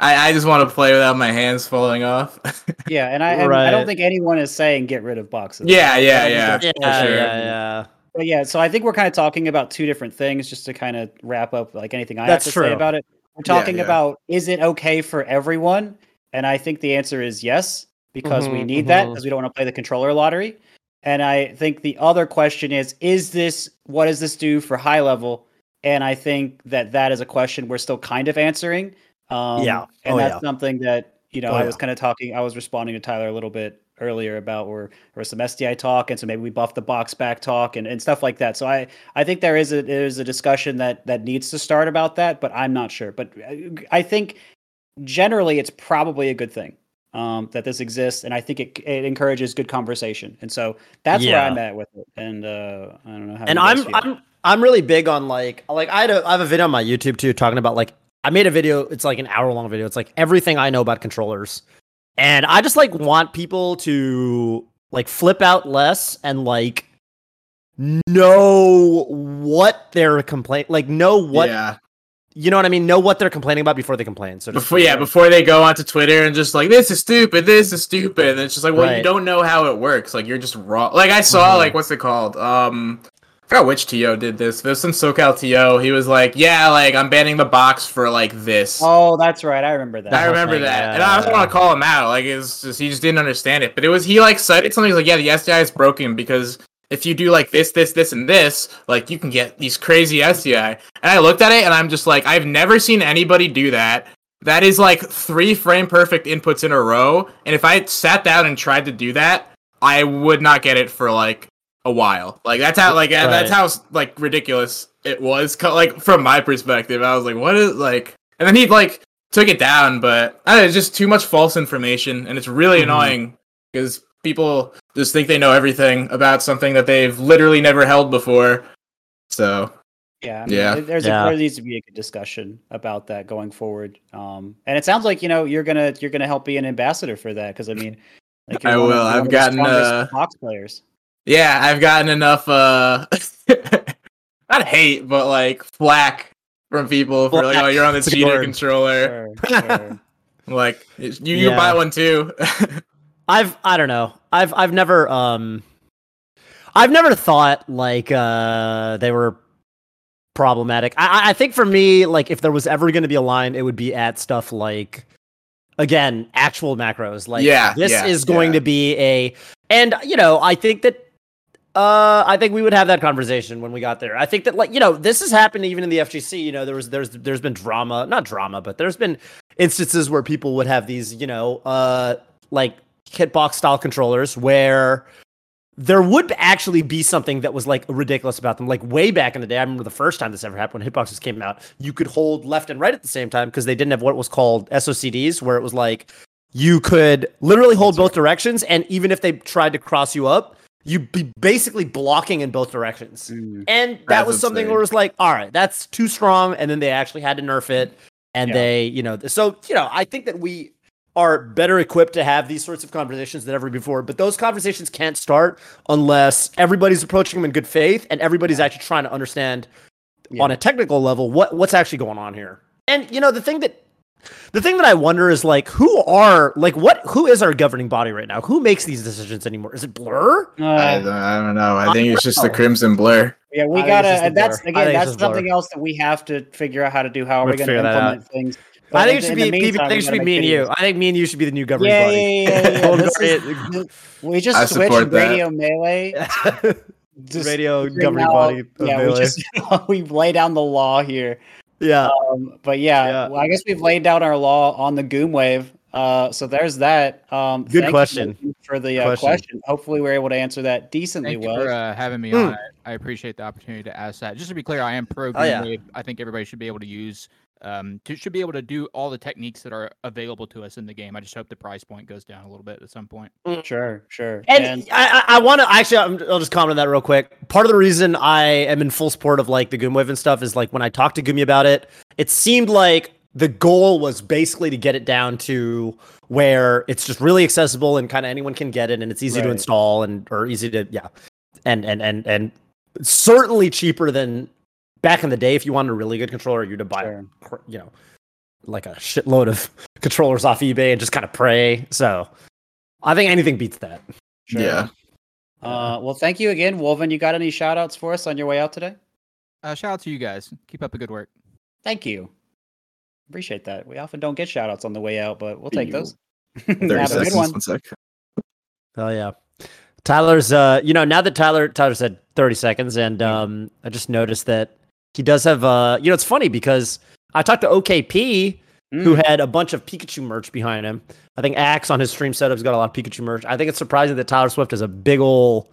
I, I just want to play without my hands falling off. Yeah, and I, and I Right. don't think anyone is saying get rid of boxes. yeah, yeah, I don't yeah. Yeah, sure. yeah, yeah. But yeah, so I think we're kind of talking about two different things just to kind of wrap up like anything I That's have to true. say about it. We're talking yeah. about is it okay for everyone? And I think the answer is yes, because we Mhm, need that mhm. because we don't want to play the controller lottery. And I think the other question is is this what does this do for high level? And I think that that is a question we're still kind of answering. Um, Yeah. and Oh, that's yeah. something that you know Oh, I yeah. was kind of talking. I was responding to Tyler a little bit earlier about where there was some SDI talk, and so maybe we buff the box back talk and, and stuff like that. So I I think there is a there is a discussion that that needs to start about that, but I'm not sure. But uh, I think generally it's probably a good thing um, that this exists, and I think it it encourages good conversation. And so that's where I'm at with it. And uh, I don't know how. And I'm feel. I'm I'm really big on like like I had a, I have a video on my YouTube too talking about like I made a video. It's like an hour long video. It's like everything I know about controllers, and I just like want people to like flip out less and like know what they're complain like know what yeah. you know what I mean know what they're complaining about before they complain. So before yeah before they go onto twitter and just like this is stupid this is stupid and it's just like well you don't know how it works like you're just wrong like i saw Mhm. like what's it called um forgot which TO did this. There's some SoCal TO. He was like, "Yeah, like I'm banning the box for like this." Oh, that's right. I remember that. I remember thing, that, yeah, and I just want to call him out. Like, it's just he just didn't understand it. But it was he like cited something. He's like, "Yeah, the SDI is broken because if you do like this, this, this, and this, like you can get these crazy SDI." And I looked at it, and I'm just like, I've never seen anybody do that. That is like three frame perfect inputs in a row, and if I sat down and tried to do that, I would not get it for like a while. Like that's how like that's how like ridiculous it was. Like from my perspective, I was like, "What is like?" And then he like took it down, but I know, it's just too much false information, and it's really Mhm. annoying because people just think they know everything about something that they've literally never held before. So Yeah, I mean, Yeah. There's Yeah. A, there needs to be a good discussion about that going forward. Um, and it sounds like you know you're gonna you're gonna help be an ambassador for that because I mean, like I will. I've one of the gotten, uh, box players. Yeah, I've gotten enough uh not hate, but like flack from people for like, "Oh, you're on the cheater controller." Sure, sure. Like you, you Yeah. buy one too. I've I don't know. I've I've never um I've never thought like uh they were problematic. I, I- think for me, like if there was ever going to be a line, it would be at stuff like again actual macros. Like Yeah, this yeah, is going yeah. to be a, and you know I think that. Uh, I think we would have that conversation when we got there. I think that, like, you know, this has happened even in the FGC. You know, there was, there's, there's been drama, not drama, but there's been instances where people would have these, you know, uh, like hitbox style controllers where there would actually be something that was like ridiculous about them. Like way back in the day, I remember the first time this ever happened when hitboxes came out, you could hold left and right at the same time because they didn't have what was called SOCDs, where it was like you could literally hold both directions, and even if they tried to cross you up, you'd be basically blocking in both directions. Mm. And that was something insane. where it was like, all right, that's too strong. And then they actually had to nerf it. And Yeah. they, you know, so, you know, I think that we are better equipped to have these sorts of conversations than ever before. But those conversations can't start unless everybody's approaching them in good faith and everybody's actually trying to understand Yeah. on a technical level what what's actually going on here. And you know, the thing that the thing that I wonder is like who are like what who is our governing body right now? Who makes these decisions anymore? Is it Blur? I, Uh, don't, I don't know. I think it's just the. Crimson Blur. yeah, we I think it's gotta. and that's blur. Again, that's just blur. something else that we have to figure out how to do. How are We'll we going to implement things? I think in- it should be the people, I think it should be me and you. I think me and you should be the new governing Yeah, body. yeah, yeah, yeah, yeah. We'll This go- is- we just I switched support that. radio melee. just Radio governing out- body. Yeah, we just we lay down the law here. Yeah. Um, but yeah, Yeah. well, I guess we've laid down our law on the Goom Wave. Uh, so there's that. Um, Good question. for the uh, Question. question. Hopefully, we're able to answer that decently Thank you well. for uh, having me Hmm. on. I, I appreciate the opportunity to ask that. Just to be clear, I am pro Oh, yeah. Goom Wave. I think everybody should be able to use, um, to, should be able to do all the techniques that are available to us in the game. I just hope the price point goes down a little bit at some point. Sure, sure. And, I, I, I want to actually, I'm, I'll just comment on that real quick. Part of the reason I am in full support of like the Goom Wave and stuff is like when I talked to Goomy about it, it seemed like the goal was basically to get it down to where it's just really accessible and kind of anyone can get it and it's easy to install and or easy to yeah, and and and and certainly cheaper than back in the day if you wanted a really good controller you'd buy Sure. you know like a shitload of controllers off eBay and just kind of pray. So I think anything beats that. Sure. Yeah. Uh, well, thank you again, Wolven. You got any shout outs for us on your way out today? Uh, shout out to you guys. Keep up the good work. Thank you. Appreciate that. We often don't get shout outs on the way out, but we'll take You- those. 30 Have a seconds. good one. One sec. Oh yeah. Tyler's uh you know, now that Tyler Tyler said 30 seconds and um I just noticed that he does have uh you know it's funny because I talked to OKP who Mm. had a bunch of Pikachu merch behind him. I think Axe on his stream setup's got a lot of Pikachu merch. I think it's surprising that Tyler Swift has a big ol'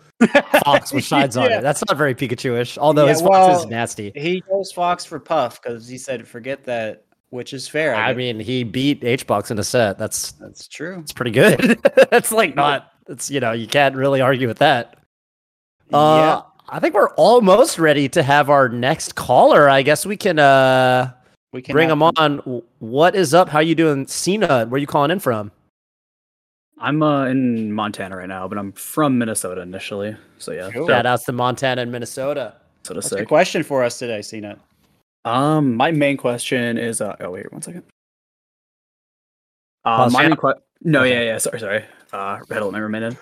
fox with shines on it. That's not very Pikachu-ish, although Yeah, his fox is nasty. He chose Fox for Puff because he said, "Forget that," which is fair. I guess. mean, he beat H-Box in a set. That's that's true. It's pretty good. That's like not. It's you know you can't really argue with that. Uh, I think we're almost ready to have our next caller. I guess we can uh we can bring have- him on. What is up? How you doing, Cena? Where you calling in from? I'm uh, in Montana right now, but I'm from Minnesota initially. So yeah, Cool. Shout outs to Montana and Minnesota. So What's your sick. question for us today, Cena? Um, my main question is uh oh wait one second. Uh, my main que- no Okay. yeah yeah sorry sorry uh had to let my roommate in.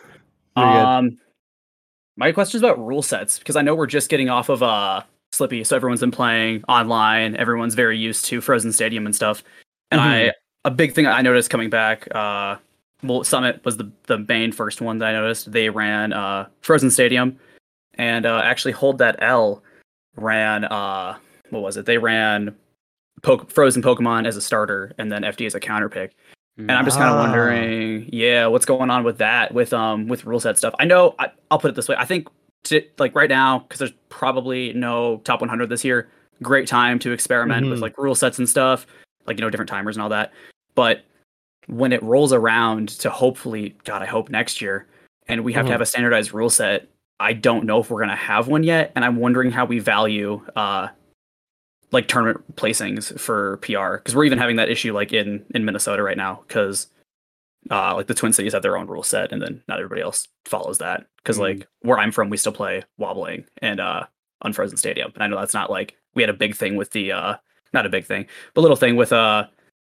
Good. Um, my question is about rule sets because I know we're just getting off of uh Slippi, so everyone's been playing online. Everyone's very used to Frozen Stadium and stuff. And Mm-hmm. I a big thing I noticed coming back. Uh, well, Summit was the the main first one that I noticed. They ran uh Frozen Stadium, and uh, actually Hold That L ran uh what was it? They ran Poke- Frozen Pokemon as a starter, and then FD as a counter pick. And I'm just kind of Ah. wondering, yeah, what's going on with that, with um, with rule set stuff. I know, I, I'll put it this way. I think, to, like right now, because there's probably no top 100 this year. Great time to experiment with Mhm. like rule sets and stuff, like you know different timers and all that. But when it rolls around to hopefully, God, I hope next year, and we have Mhm. to have a standardized rule set. I don't know if we're gonna have one yet, and I'm wondering how we value uh like tournament placings for PR because we're even having that issue like in in Minnesota right now because uh like the Twin Cities have their own rule set and then not everybody else follows that because Mm. like where I'm from we still play wobbling and uh unfrozen stadium and I know that's not like we had a big thing with the uh not a big thing but little thing with uh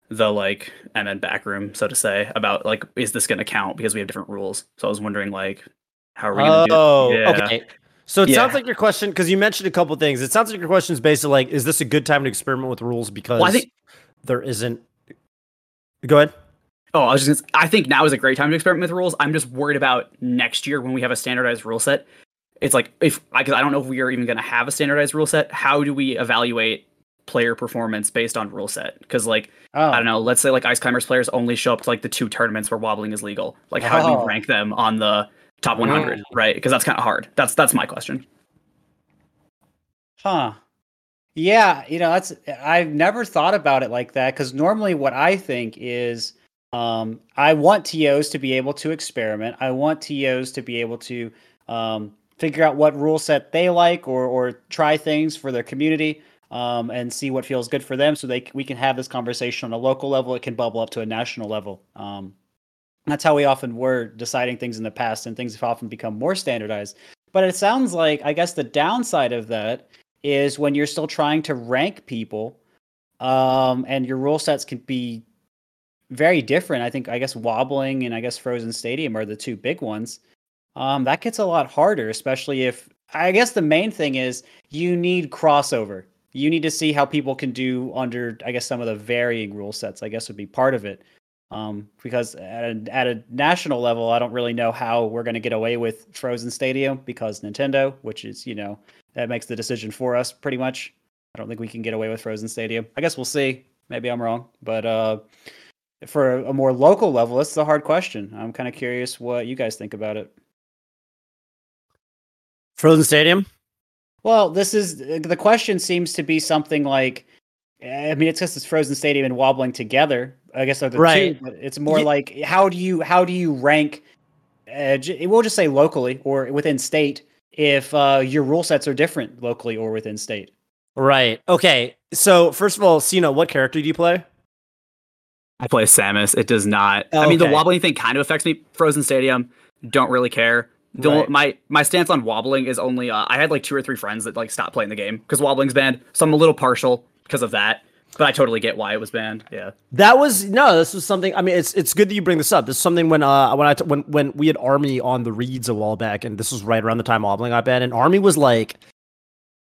the like MN backroom so to say about like is this going to count because we have different rules so I was wondering like How are we gonna Oh, do? Yeah. okay. So it Yeah. sounds like your question because you mentioned a couple things. It sounds like your question is basically like, is this a good time to experiment with rules because Well, I think there isn't. Go ahead. Oh, I was just gonna, I think now is a great time to experiment with rules. I'm just worried about next year when we have a standardized rule set. It's like if I cuz I don't know if we are even going to have a standardized rule set. How do we evaluate player performance based on rule set? Cuz like Oh, I don't know, let's say like Ice Climbers players only show up to like the two tournaments where wobbling is legal. Like how do Oh. we rank them on the top 100, Mm. right? Because that's kind of hard. That's that's my question. Huh. Yeah, you know, that's I've never thought about it like that because normally what I think is um, I want TOs to be able to experiment. I want TOs to be able to um, figure out what rule set they like or or try things for their community um, and see what feels good for them so they we can have this conversation on a local level. It can bubble up to a national level. Um, that's how we often were deciding things in the past and things have often become more standardized. But it sounds like I guess the downside of that is when you're still trying to rank people um, and your rule sets can be very different. I think I guess wobbling and I guess Frozen Stadium are the two big ones. Um, that gets a lot harder, especially if I guess the main thing is you need crossover. You need to see how people can do under I guess some of the varying rule sets. I guess would be part of it. Um, because at a, at a national level, I don't really know how we're going to get away with Frozen Stadium because Nintendo, which is you know that makes the decision for us pretty much. I don't think we can get away with Frozen Stadium. I guess we'll see. Maybe I'm wrong, but uh, for a, more local level, it's a hard question. I'm kind of curious what you guys think about it. Frozen Stadium. Well, this is the question seems to be something like, I mean, it's just it's Frozen Stadium and wobbling together. I guess are the Right. two, but it's more Ye- like how do you how do you rank? Uh, j- we'll just say locally or within state if uh, your rule sets are different locally or within state. Right. Okay. So first of all, Cena, what character do you play? I play Samus. It does not. I mean, the wobbling thing kind of affects me. Frozen Stadium, don't really care. The Right. my my stance on wobbling is only uh, I had like two or three friends that like stopped playing the game because wobbling's banned, so I'm a little partial because of that. But I totally get why it was banned. Yeah. That was no. This was something. I mean, it's it's good that you bring this up. This is something when uh when I t- when when we had Army on the reads a while back, and this was right around the time Wobbling got banned, and Army was like,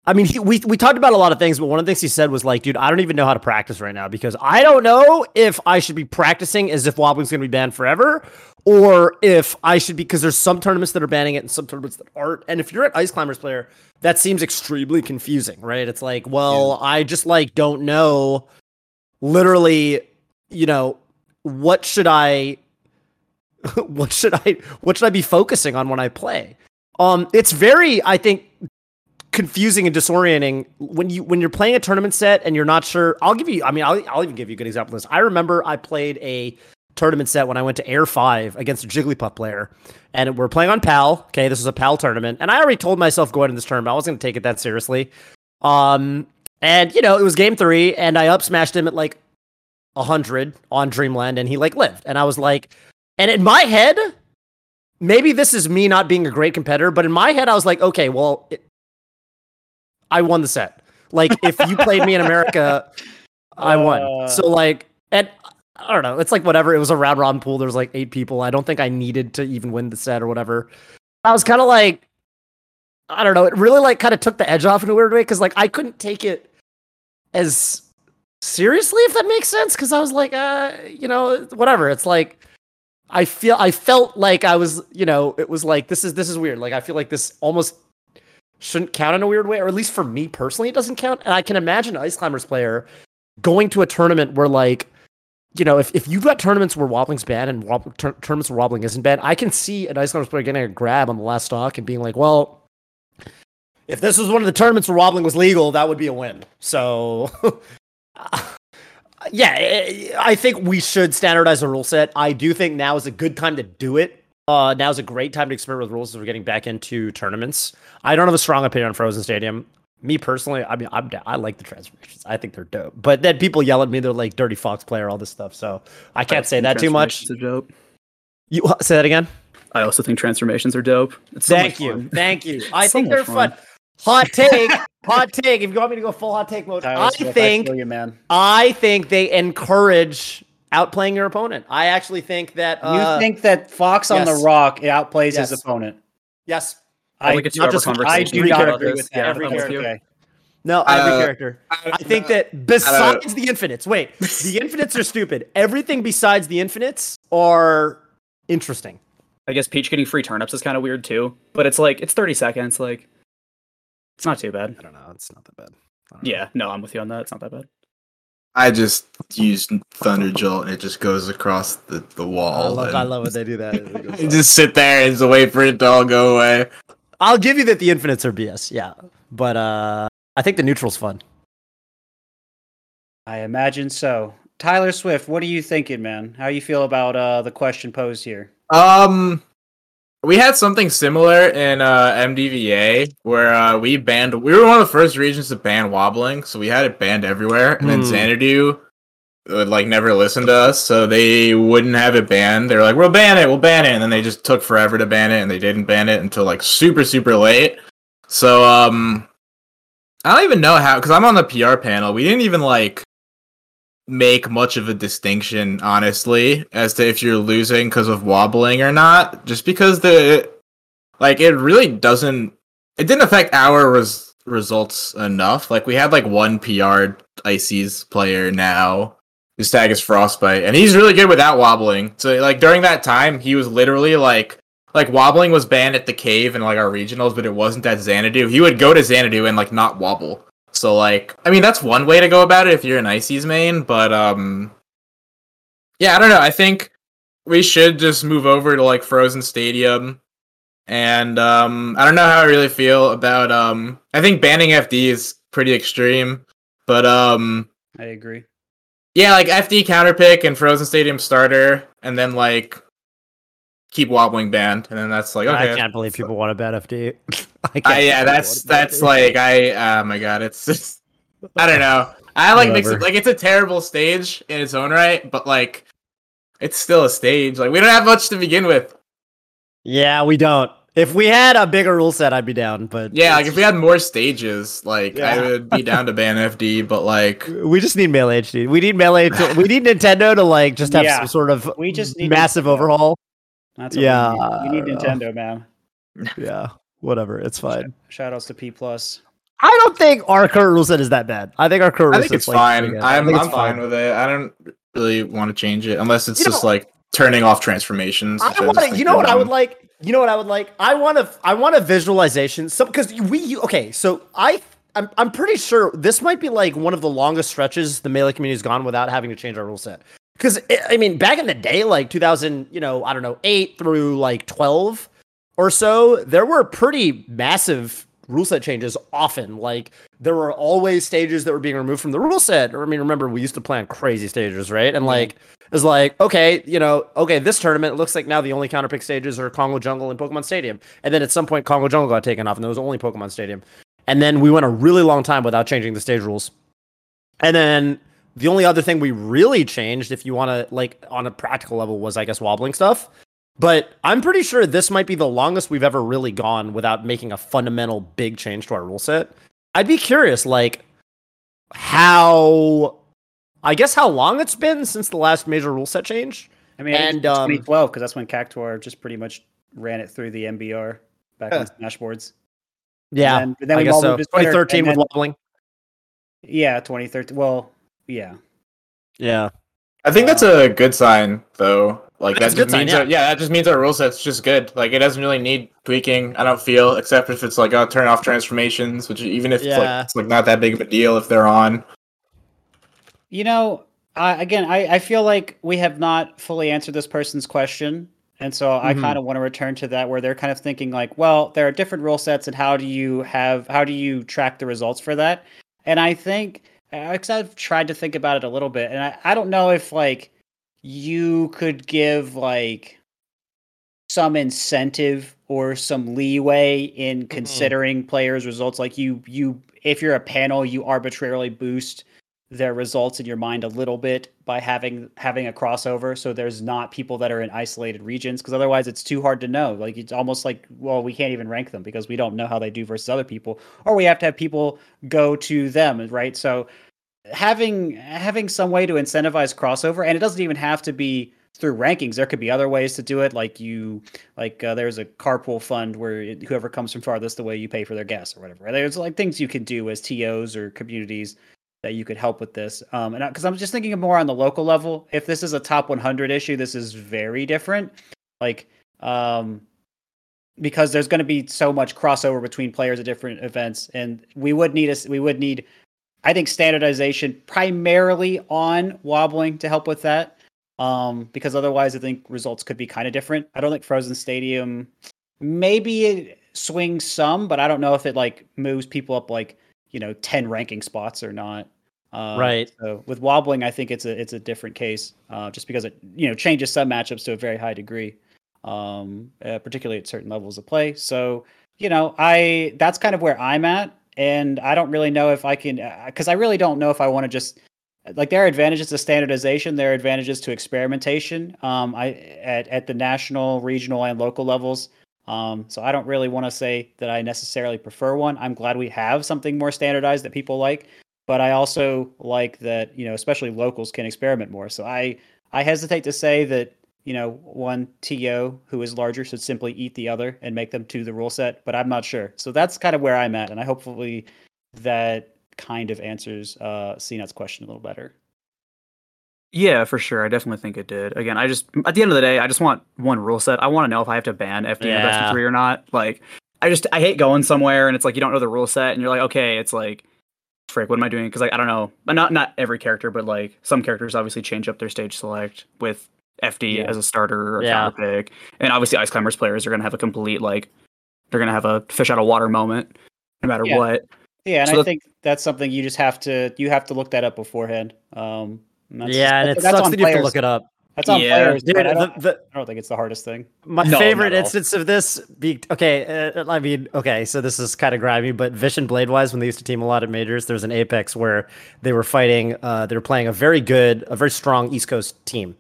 I mean, he, we we talked about a lot of things, but one of the things he said was like, dude, I don't even know how to practice right now because I don't know if I should be practicing as if Wobbling's going to be banned forever, or if I should be because there's some tournaments that are banning it and some tournaments that aren't. And if you're an Ice Climbers player, that seems extremely confusing, right? It's like, well, I just like don't know literally, you know, what should I what should I what should I be focusing on when I play? Um it's very I think confusing and disorienting when you when you're playing a tournament set and you're not sure. I'll give you I mean I'll I'll even give you a good example of this. I remember I played a tournament set when I went to Heir 5 against a Jigglypuff player and we're playing on PAL. Okay, this was a PAL tournament and I already told myself going into this tournament I wasn't going to take it that seriously. Um and you know, it was game 3 and I up smashed him at like 100 on Dreamland and he like lived. And I was like, and in my head, maybe this is me not being a great competitor, but in my head, I was like, okay, well, it, I won the set. Like, if you played me in America, I won. Uh. So, like, and I don't know. It's like whatever. It was a round robin pool. There was like eight people. I don't think I needed to even win the set or whatever. I was kind of like, I don't know. It really like kind of took the edge off in a weird way because like I couldn't take it as seriously if that makes sense because i was like uh you know whatever it's like i feel i felt like i was you know it was like this is this is weird like i feel like this almost shouldn't count in a weird way or at least for me personally it doesn't count and i can imagine an ice climbers player going to a tournament where like you know if, if you've got tournaments where wobbling's bad and tournaments where wobbling isn't bad i can see an ice climbers player getting a grab on the last stock and being like well if this was one of the tournaments where wobbling was legal that would be a win so yeah, I think we should standardize a rule set. I do think now is a good time to do it. Uh, now is a great time to experiment with rules as we're getting back into tournaments. I don't have a strong opinion on Frozen Stadium. Me personally, I mean, I'm da- I like the transformations. I think they're dope. But then people yell at me, they're like "dirty fox player," all this stuff. So I can't say that too much. Transformations are dope. You say that again? I also think transformations are dope. It's so Thank much you, fun. thank you. I So think they're fun. fun. Hot take, hot take. If you want me to go full hot take mode, Tyler I Swift, think feel you, man. I think they encourage outplaying your opponent. I actually think that uh, you think that Fox on yes. the Rock outplays his opponent? Yes. I I, think not not just- just I do Every not agree with that. Yeah, Every I'm with you. character. No, every Uh, character. I think that besides the infinites, wait, the infinites are stupid. Everything besides the infinites are interesting. I guess Peach getting free turnips is kind of weird too, but it's like it's 30 seconds. Like, it's not too bad. I don't know. It's not that bad. I don't know. Yeah, no, I'm with you on that. It's not that bad. I just use Thunder Jolt and it just goes across the, the I wall. love, and I love when they do that. you just sit there and just wait for it to all go away. I'll give you that the infinites are BS. Yeah, but uh, I think the neutral's fun. I imagine so. Tyler Swift, what are you thinking, man? How you feel about uh, the question posed here? Um, we had something similar in uh, MDVA where uh, we banned. We were one of the first regions to ban wobbling, so we had it banned everywhere. And then Hmm. Xanadu would like never listen to us, so they wouldn't have it banned. They were like, "We'll ban it, we'll ban it," and then they just took forever to ban it, and they didn't ban it until like super super late. So um, I don't even know how because I'm on the PR panel. We didn't even like make much of a distinction, honestly, as to if you're losing because of wobbling or not. Just because the like it really doesn't. It didn't affect our res- results enough. Like we had like one PR ICs player now. His tag is Frostbite, and he's really good without wobbling. So like during that time, he was literally like like wobbling was banned at the cave and like our regionals, but it wasn't at Xanadu. He would go to Xanadu and like not wobble. So like, I mean, that's one way to go about it if you're an Ices main, but um, yeah, I don't know. I think we should just move over to like Frozen Stadium, and um, I don't know how I really feel about um. I think banning FD is pretty extreme, but um, I agree. yeah, like FD counterpick and Frozen Stadium starter, and then like keep wobbling banned, and then that's like okay. I can't believe people want to ban FD. I can't Uh, yeah, that's people wanna ban that's FD. like I oh my god, it's just I don't know. I like mix it like it's a terrible stage in its own right, but like it's still a stage. Like we don't have much to begin with. Yeah, we don't. If we had a bigger rule set, I'd be down. But Yeah, like if we had more stages, like I would be down to ban FD, but like we just need melee HD. We need melee. To, we need Nintendo to like just have Yeah. some sort of We just need massive Nintendo. overhaul. That's Yeah, we need. We need I don't Nintendo, man. Yeah, whatever. It's fine. Shout outs to P plus. I don't think our current rule set is that bad. I think our current I rule think set's it's like, fine. pretty. I I'm I'm it's fine with it. I don't really want to change it unless it's You just know- like turning off transformations. I I want just to. You know what I would like. You know what I would like. I want to. I want a visualization. So because we you- okay. So I. I'm, I'm pretty sure this might be like one of the longest stretches the melee community has gone without having to change our rule set. Because eh, I mean, back in the day, like 2000, you know, I don't know, eight through like 12 or so, there were pretty massive rule set changes often. Like there were always stages that were being removed from the rule set. Or I mean, remember we used to plan crazy stages, right? And like it's like, okay, you know, okay, this tournament looks like now the only counterpick stages are Congo Jungle and Pokemon Stadium. And then at some point Congo Jungle got taken off and there was only Pokemon Stadium. And then we went a really long time without changing the stage rules. And then the only other thing we really changed, if you want to like on a practical level, was I guess wobbling stuff. But I'm pretty sure this might be the longest we've ever really gone without making a fundamental big change to our rule set. I'd be curious, like how, I guess how long it's been since the last major rule set change. I mean, And, and um, 2012 because that's when Cactuar just pretty much ran it through the MBR back Yeah. on Smashboards. Yeah, And then, and then I we all so. moved 2013 and with wobbling. yeah, 2013. Well, yeah. Yeah, I think that's a good sign, though. Like That's that a good just sign, means yeah. our, yeah, that just means our rule set's just good. Like it doesn't really need tweaking. I don't feel, except if it's like oh, turn off transformations, which even if it's Yeah. like it's like not that big of a deal if they're on. You know, I again, I, I feel like we have not fully answered this person's question. And so I Mhm. kind of want to return to that where they're kind of thinking like, well, there are different rule sets and how do you have how do you track the results for that? And I think because I've tried to think about it a little bit, and I, I don't know if like you could give like some incentive or some leeway in mm-hmm. considering players' results. Like you you if you're a panel, you arbitrarily boost their results in your mind a little bit by having having a crossover so there's not people that are in isolated regions because otherwise it's too hard to know like it's almost like well we can't even rank them because we don't know how they do versus other people or we have to have people go to them right so having having some way to incentivize crossover and it doesn't even have to be through rankings. There could be other ways to do it, like you, like uh, there's a carpool fund where it, whoever comes from farthest the way you pay for their gas or whatever. There's like things you can do as TOs or communities that you could help with this. Um, and because I'm just thinking more on the local level, if this is a top 100 issue, this is very different. Like, um, because there's going to be so much crossover between players at different events, and we would need us. We would need, I think, standardization primarily on wobbling to help with that. Um, because otherwise, I think results could be kind of different. I don't think Frozen Stadium, maybe it swings some, but I don't know if it like moves people up like you know 10 ranking spots or not. Uh, Right. So with wobbling, I think it's a it's a different case, uh, just because it you know changes some matchups to a very high degree, um, uh, particularly at certain levels of play. So you know, I that's kind of where I'm at, and I don't really know if I can because I really don't know if I want to just like there are advantages to standardization, there are advantages to experimentation. Um, I at at the national, regional, and local levels. Um, so I don't really want to say that I necessarily prefer one. I'm glad we have something more standardized that people like, but I also like that you know, especially locals can experiment more. So I I hesitate to say that you know one TO who is larger should simply eat the other and make them to the rule set, but I'm not sure. So that's kind of where I'm at, and I hopefully that kind of answers uh CNET's question a little better. Yeah, for sure. I definitely think it did. Again, I just at the end of the day, I just want one rule set. I want to know if I have to ban FD in the best Yeah. of three or not. Like, I just I hate going somewhere and it's like you don't know the rule set and you're like, okay, it's like, frick, what am I doing? Because like I don't know, but not not every character, but like some characters obviously change up their stage select with FD Yeah. as a starter or Yeah. counter pick, and obviously Ice Climbers players are gonna have a complete like, they're gonna have a fish out of water moment, no matter Yeah. what. Yeah, and So I think that's something you just have to you have to look that up beforehand. Um, and that's yeah, and it that's sucks that you have to look it up. That's on Yeah. players, Dude, I don't, the, I don't think it's the hardest thing. My No, favorite not at all. instance of this, be okay. Uh, I mean, okay, so this is kind of grimy, but Vish and Bladewise, when they used to team a lot of majors, there was an Apex where they were fighting. Uh, they were playing a very good, a very strong East Coast team,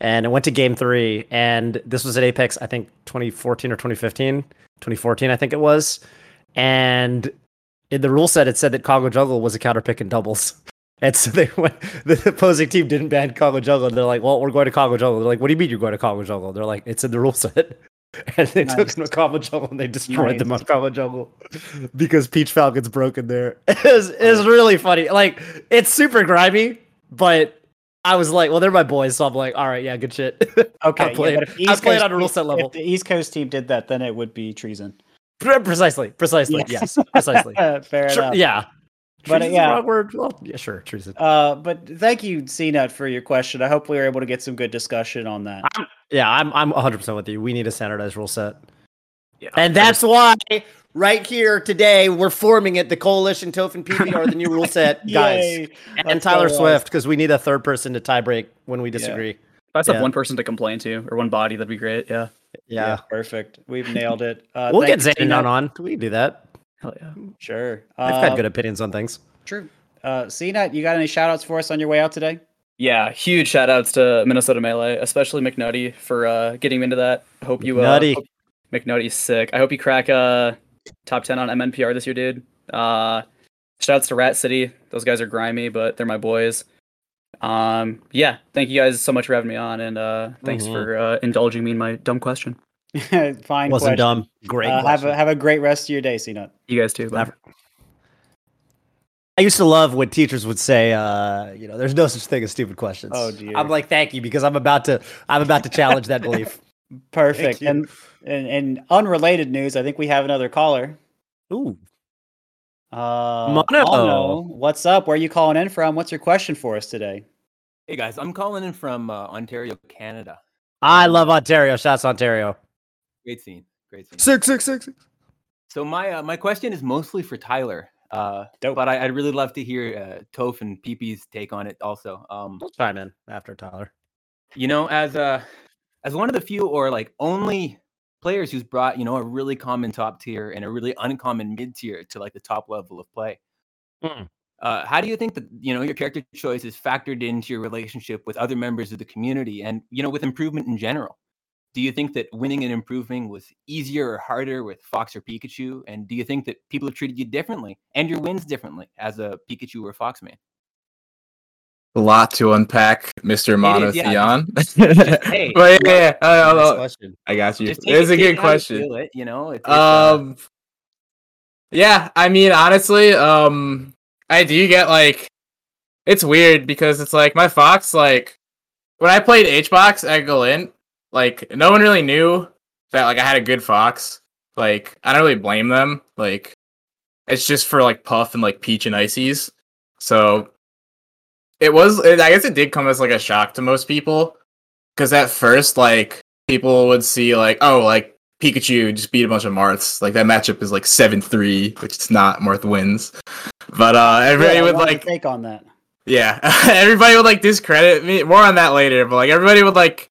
and it went to game three. And this was at Apex, I think 2014 or 2015, 2014, I think it was. And in the rule set, it said that Congo Jungle was a counter pick in doubles. And so they went, the opposing team didn't ban Congo Jungle. And they're like, well, we're going to Congo Jungle. They're like, what do you mean you're going to Congo Jungle? They're like, it's in the rule set. And they took Nice. them to Congo Jungle and they destroyed them on Nice. Congo Jungle because Peach Falcon's broken there. It's it's really funny. Like, it's super grimy, but I was like, well, they're my boys. So I'm like, all right, yeah, good shit. Okay, I'm playing, yeah, but if I'm East playing Coast on a rule set level. If the East Coast team did that, then it would be treason. precisely, precisely. Yeah. Yes, precisely. Fair Sure, enough. yeah. But, uh, Treason's the yeah. wrong word. Well, yeah, sure, treason. Uh, but thank you, CNET, for your question. I hope we were able to get some good discussion on that. I'm, yeah, I'm I'm 100 percent with you. We need a standardized rule set, Yeah, and that's why right here today we're forming it. The coalition Toph and PP are the new rule set guys, Yay. and Let's Tyler go, Swift because we need a third person to tie break when we disagree. If I just have one person to complain to or one body, that'd be great. Yeah. Yeah, perfect. We've nailed it. Uh, we'll get thank you, Xanon CNET. on. We can do that. Hell yeah. Sure. I've Uh, got good opinions on things. True. Uh, CNET, you got any shout outs for us on your way out today? Yeah, huge shout outs to Minnesota Melee, especially McNutty for uh, getting me into that. Hope you uh, Nutty. hope- McNutty's sick. I hope you crack uh top ten on MNPR this year, dude. Uh shout outs to Rat City. Those guys are grimy, but they're my boys. Um yeah, thank you guys so much for having me on and uh thanks Mhm. for uh, indulging me in my dumb question. Fine. Wasn't question. dumb. Great. Uh, have a have a great rest of your day, CNET. You guys too. bye. I used to love when teachers would say, uh, you know, there's no such thing as stupid questions. Oh, dear. I'm like, thank you, because I'm about to I'm about to challenge that belief. Perfect. And, and and unrelated news, I think we have another caller. Ooh. Uh, Mono. Mono, what's up? Where are you calling in from? What's your question for us today? Hey guys, I'm calling in from uh, Ontario, Canada. I love Ontario. Shouts Ontario. Great scene, great scene. Six six six. six. So my uh, my question is mostly for Tyler, uh, Dope. but I, I'd really love to hear uh, Toph and PP's take on it also. Um, We'll chime in after Tyler. you know, as uh, as one of the few or like only players who's brought you know a really common top tier and a really uncommon mid tier to like the top level of play. Hmm. Uh, how do you think that you know your character choice is factored into your relationship with other members of the community and you know with improvement in general? Do you think that winning and improving was easier or harder with Fox or Pikachu? And do you think that people have treated you differently and your wins differently as a Pikachu or Fox man? A lot to unpack, Mr. Is, yeah, hey, but yeah, yeah, I, I- question. I got you. It's it- a good it you question. it, you know, it's, it's, uh, Um, yeah, I mean, honestly, um, I do get like, it's weird because it's like my Fox, like, when I played HBox at Galint, like, no one really knew that like I had a good Fox. Like, I don't really blame them. Like, it's just for like Puff and like Peach and Ices. So, it was. It, I guess it did come as like a shock to most people because at first, like, people would see like, oh, like Pikachu just beat a bunch of Marths. Like that matchup is like seven three, which it's not. Marth wins, but uh, everybody Yeah, would like, take on that. yeah, everybody would like discredit me. More on that later, but like everybody would like,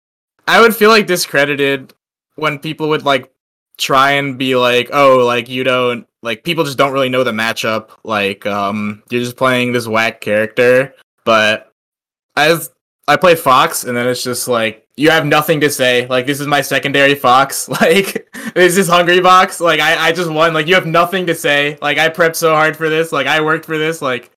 I would feel like discredited when people would like try and be like, oh, like you don't like people just don't really know the matchup. Like, um, you're just playing this whack character, but as I play Fox, and then it's just like you have nothing to say. Like this is my secondary Fox. Like this is Hungrybox. Like I, I just won. Like you have nothing to say. Like I prepped so hard for this. Like I worked for this. Like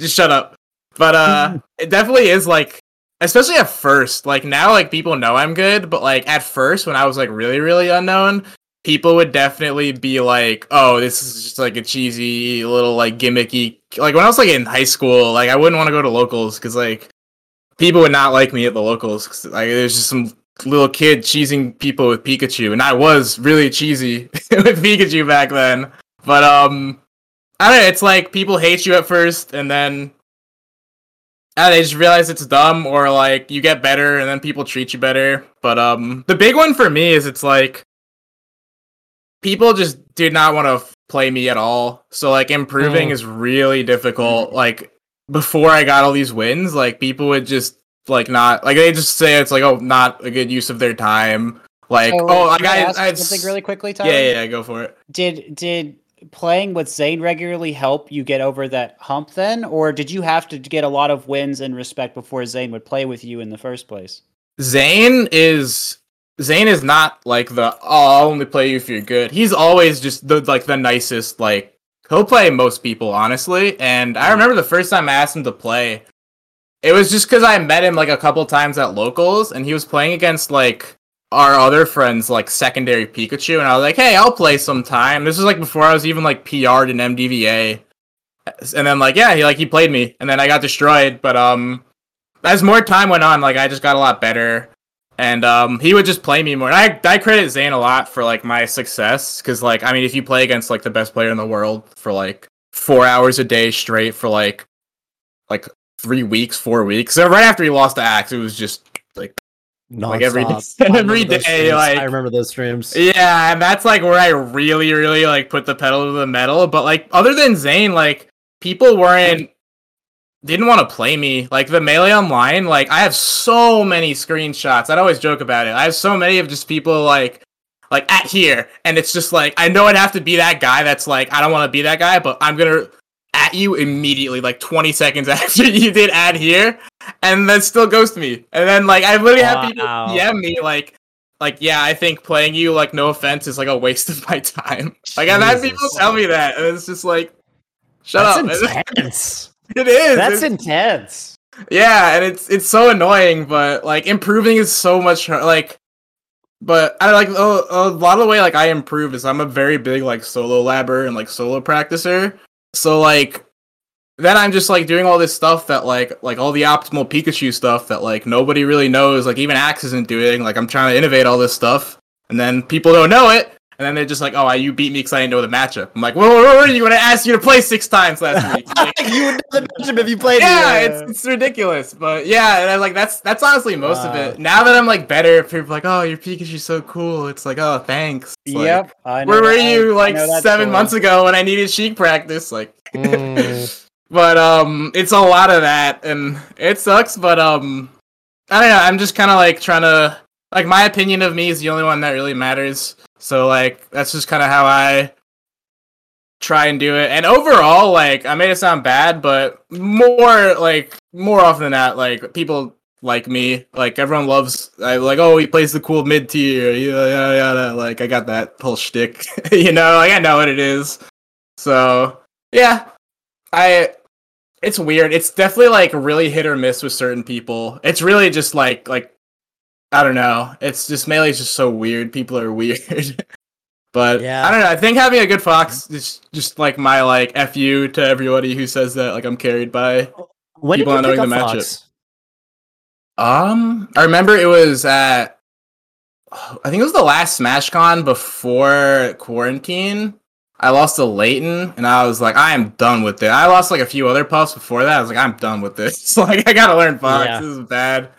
just shut up. But uh, it definitely is like, especially at first. Like now, like people know I'm good. But like at first, when I was like really, really unknown, people would definitely be like, "Oh, this is just like a cheesy little like gimmicky." Like when I was like in high school, like I wouldn't want to go to locals because like people would not like me at the locals. 'cause, like there's just some little kid cheesing people with Pikachu, and I was really cheesy with Pikachu back then. But um, I don't know. It's like people hate you at first, and then. I they just realize it's dumb, or like you get better, and then people treat you better. But um, the big one for me is it's like people just did not want to play me at all. So like improving Mm. is really difficult. Like before I got all these wins, like people would just like not like they just say it's like oh not a good use of their time. Like So, oh like I I, I something really quickly, Tyler. yeah, yeah yeah go for it. Did did playing with Zain regularly help you get over that hump then, or did you have to get a lot of wins and respect before Zain would play with you in the first place? Zain is Zain is not like the oh I'll only play you if you're good. He's always just the like the nicest like he'll play most people honestly. And I mm. remember the first time I asked him to play, it was just because I met him like a couple times at locals, and he was playing against like our other friends like secondary Pikachu, and I was like, hey, I'll play sometime. This was like before I was even like PR'd in MDVA. And then like yeah, he like he played me, and then I got destroyed. But um, as more time went on, like I just got a lot better, and um, he would just play me more. And I I credit Zain a lot for like my success because like I mean, if you play against like the best player in the world for like four hours a day straight for like like three weeks, four weeks, so right after he lost to Axe, it was just like Like, every Nonstop. I remember those day, like- I remember those streams. Yeah, and that's like where I really, really like put the pedal to the metal. But like other than Zain, like people weren't didn't want to play me. Like the melee online, like I have so many screenshots. I'd always joke about it. I have so many of just people like like at here, and it's just like I know I'd have to be that guy that's like I don't want to be that guy, but I'm gonna at you immediately, like 20 seconds after you did add here, and then still ghost me. And then like I literally have people Wow. DM me like like yeah, I think playing you like no offense is like a waste of my time. Like I've had people tell me that, and it's just like shut That's up. intense. it is. That's It's- intense. yeah, and it's it's so annoying, but like improving is so much like. But I like a, a lot of the way like I improve is I'm a very big like solo labber and like solo practicer. So like then I'm just like doing all this stuff that like like all the optimal Pikachu stuff that like nobody really knows. Like even Axe isn't doing. Like I'm trying to innovate all this stuff, and then people don't know it. And then they're just like, "Oh, you beat me because I didn't know the matchup." I'm like, "Whoa, whoa, whoa, you? When I asked you to play six times last week, Like, you would know the matchup if you played. yeah, it. it's it's ridiculous, but yeah, and I'm like that's that's honestly most of it. Now that I'm like better, people are like, oh, your Pikachu's so cool. It's like, oh, thanks. Like, yep. I know where were that- you like seven story. months ago when I needed Sheik practice? Like, Mm. but um, it's a lot of that, and it sucks. But um, I don't know. I'm just kind of like trying to like my opinion of me is the only one that really matters. So like that's just kind of how I try and do it. And overall, like I made it sound bad, but more like more often than not, like people like me. Like everyone loves. I like. Oh, he plays the cool mid tier. Yeah, yeah. Like I got that whole shtick. you know, like I know what it is. So yeah, I. it's weird. It's definitely like really hit or miss with certain people. It's really just like like I don't know. It's just melee is just so weird. People are weird. but Yeah. I don't know. I think having a good fox is just like my like fu to everybody who says that like I'm carried by. When People not knowing the matchup. Fox? Um, I remember it was at I think it was the last SmashCon before quarantine. I lost to Leighton, and I was like, I am done with it. I lost like a few other puffs before that. I was like, I'm done with this. like, I gotta learn Fox. Yeah. This is bad.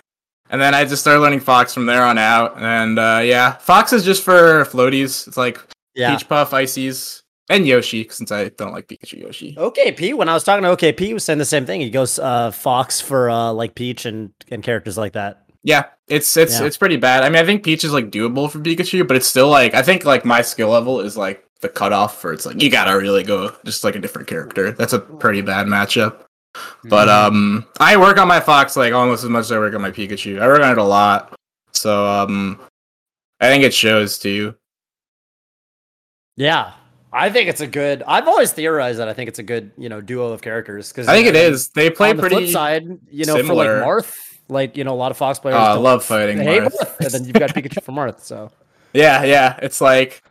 And then I just started learning Fox from there on out. And uh, yeah, Fox is just for floaties. It's like Yeah. Peach Puff, Ices, and Yoshi, since I don't like Pikachu Yoshi. OKP. When I was talking to OKP, he was saying the same thing. He goes uh, Fox for uh, like Peach and and characters like that. Yeah, it's it's Yeah. it's pretty bad. I mean, I think Peach is like doable for Pikachu, but it's still like I think like my skill level is like the cutoff for it's like you gotta really go just like a different character. That's a pretty bad matchup. But um, I work on my Fox like almost as much as I work on my Pikachu. I work on it a lot, so um, I think it shows too. Yeah. I think it's a good. I've always theorized that I think it's a good, you know, duo of characters. Because I think it is. They play on the pretty. flip side, you know, similar. for like Marth, like you know, a lot of Fox players. Oh, I love fighting Marth. Marth, and then you've got Pikachu for Marth. So Yeah, yeah. It's like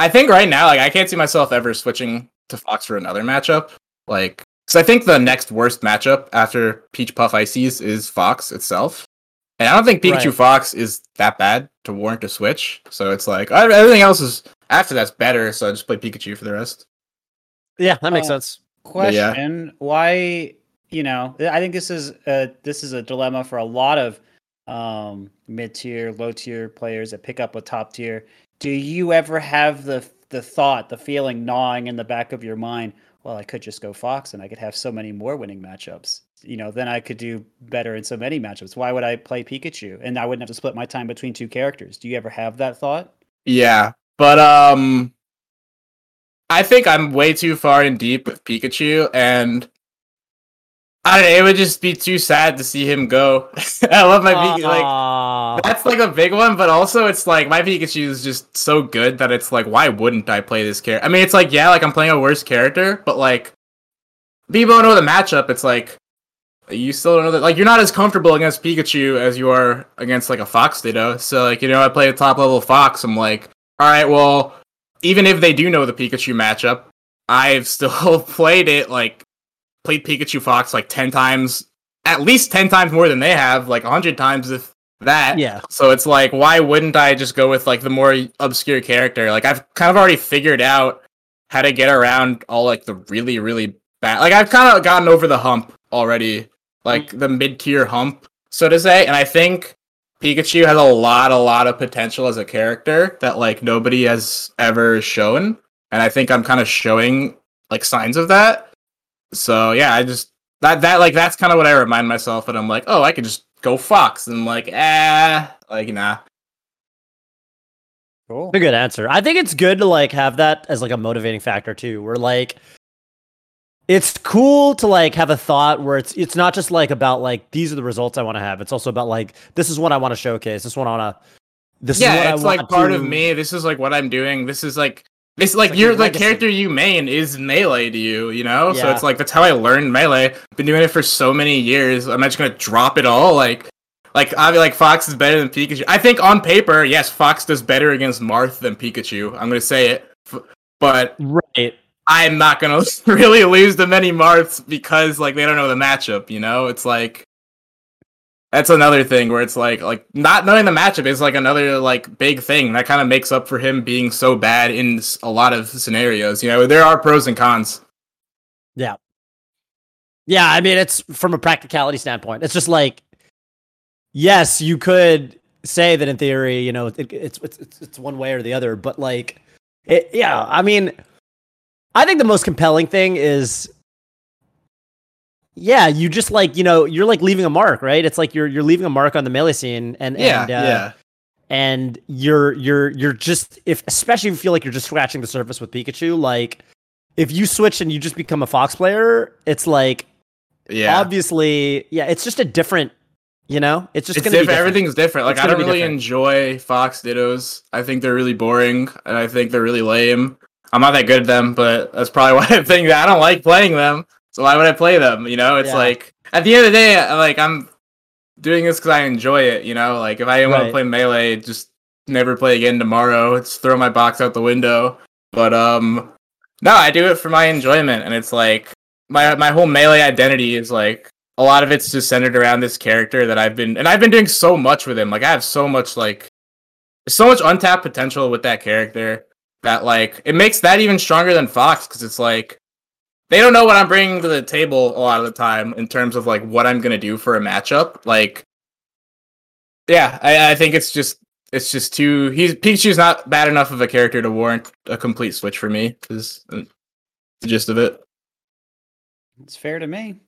I think right now, like I can't see myself ever switching to Fox for another matchup. Like, because I think the next worst matchup after Peach Puff Ices is Fox itself, and I don't think Pikachu Right. Fox is that bad to warrant a switch. So it's like everything else is after that's better. So I just play Pikachu for the rest. yeah, that makes Uh, sense. But yeah. question why you know i think this is a this is a dilemma for a lot of um mid tier low tier players that pick up a top tier do you ever have the the thought the feeling gnawing in the back of your mind well i could just go fox and i could have so many more winning matchups. You know then i could do better in so many matchups. Why would i play pikachu? And i wouldn't have to split my time between two characters. Do you ever have that thought? Yeah, but um, I think I'm way too far in deep with Pikachu, and I don't know, it would just be too sad to see him go. I love my Pikachu. Like that's like a big one, but also it's like my Pikachu is just so good that it's like, why wouldn't I play this character? I mean, it's like, yeah, like I'm playing a worse character, but like people don't know the matchup. It's like you still don't know that like you're not as comfortable against Pikachu as you are against like a Fox Ditto. So like, you know, I play a top level Fox, I'm like, all right, well, even if they do know the Pikachu matchup, I've still played it like played Pikachu Fox like ten times, at least ten times more than they have, like hundred times if that. yeah, So it's like, why wouldn't I just go with like the more obscure character? Like I've kind of already figured out how to get around all like the really, really bad. Like I've kind of gotten over the hump already, like the mid tier hump, so to say. And I think Pikachu has a lot, a lot of potential as a character that like nobody has ever shown. And I think I'm kind of showing like signs of that. So yeah, I just that that like that's kind of what I remind myself, and I'm like, oh, I could just go Fox, and I'm like, ah, like nah. cool a good answer. I think it's good to like have that as like a motivating factor too. Where like it's cool to like have a thought where it's it's not just like about like these are the results I want to have. It's also about like this is what I want to showcase. This one what I want to. This is what yeah, I it's like want part to- of me. This is like what I'm doing. This is like this like like you're your the legacy. character you main is melee to you, you know. So it's like that's how I learned melee. Been doing it for so many years. I'm not just gonna drop it all. Like, like I like Fox is better than Pikachu. I think on paper, yes, Fox does better against Marth than Pikachu. I'm gonna say it, but Right. I'm not gonna really lose to many Marths because like they don't know the matchup. You know, it's like that's another thing where it's like like not knowing the matchup is like another like big thing that kind of makes up for him being so bad in a lot of scenarios. You know, there are pros and cons. Yeah, Yeah, I mean, it's from a practicality standpoint. It's just like, yes, you could say that in theory, you know, it, it's, it's it's one way or the other, but like, it, yeah, I mean, I think the most compelling thing is, yeah, you just like you know, you're like leaving a mark, right? It's like you're you're leaving a mark on the melee scene, and Yeah, and, uh, yeah, and you're you're you're just if especially if you feel like you're just scratching the surface with Pikachu, like if you switch and you just become a Fox player, it's like yeah. obviously, yeah, it's just a different, you know, it's just it's gonna be different. different. Everything's different. Like I don't really different. enjoy Fox Dittos. I think they're really boring, and I think they're really lame. I'm not that good at them, but that's probably why I think that I don't like playing them. So why would I play them? You know, it's Yeah. like at the end of the day, like I'm doing this because I enjoy it. You know, like if I want to play melee, just never play again tomorrow. It's throw my box out the window. But um, no, I do it for my enjoyment, and it's like my my whole melee identity is like a lot of it's just centered around this character that I've been and I've been doing so much with him. Like I have so much like so much untapped potential with that character that like it makes that even stronger than Fox because it's like they don't know what I'm bringing to the table a lot of the time in terms of like what I'm gonna do for a matchup. Like, yeah, I, I think it's just it's just too he's Pikachu's not bad enough of a character to warrant a complete switch for me. Is the gist of it. It's fair to me.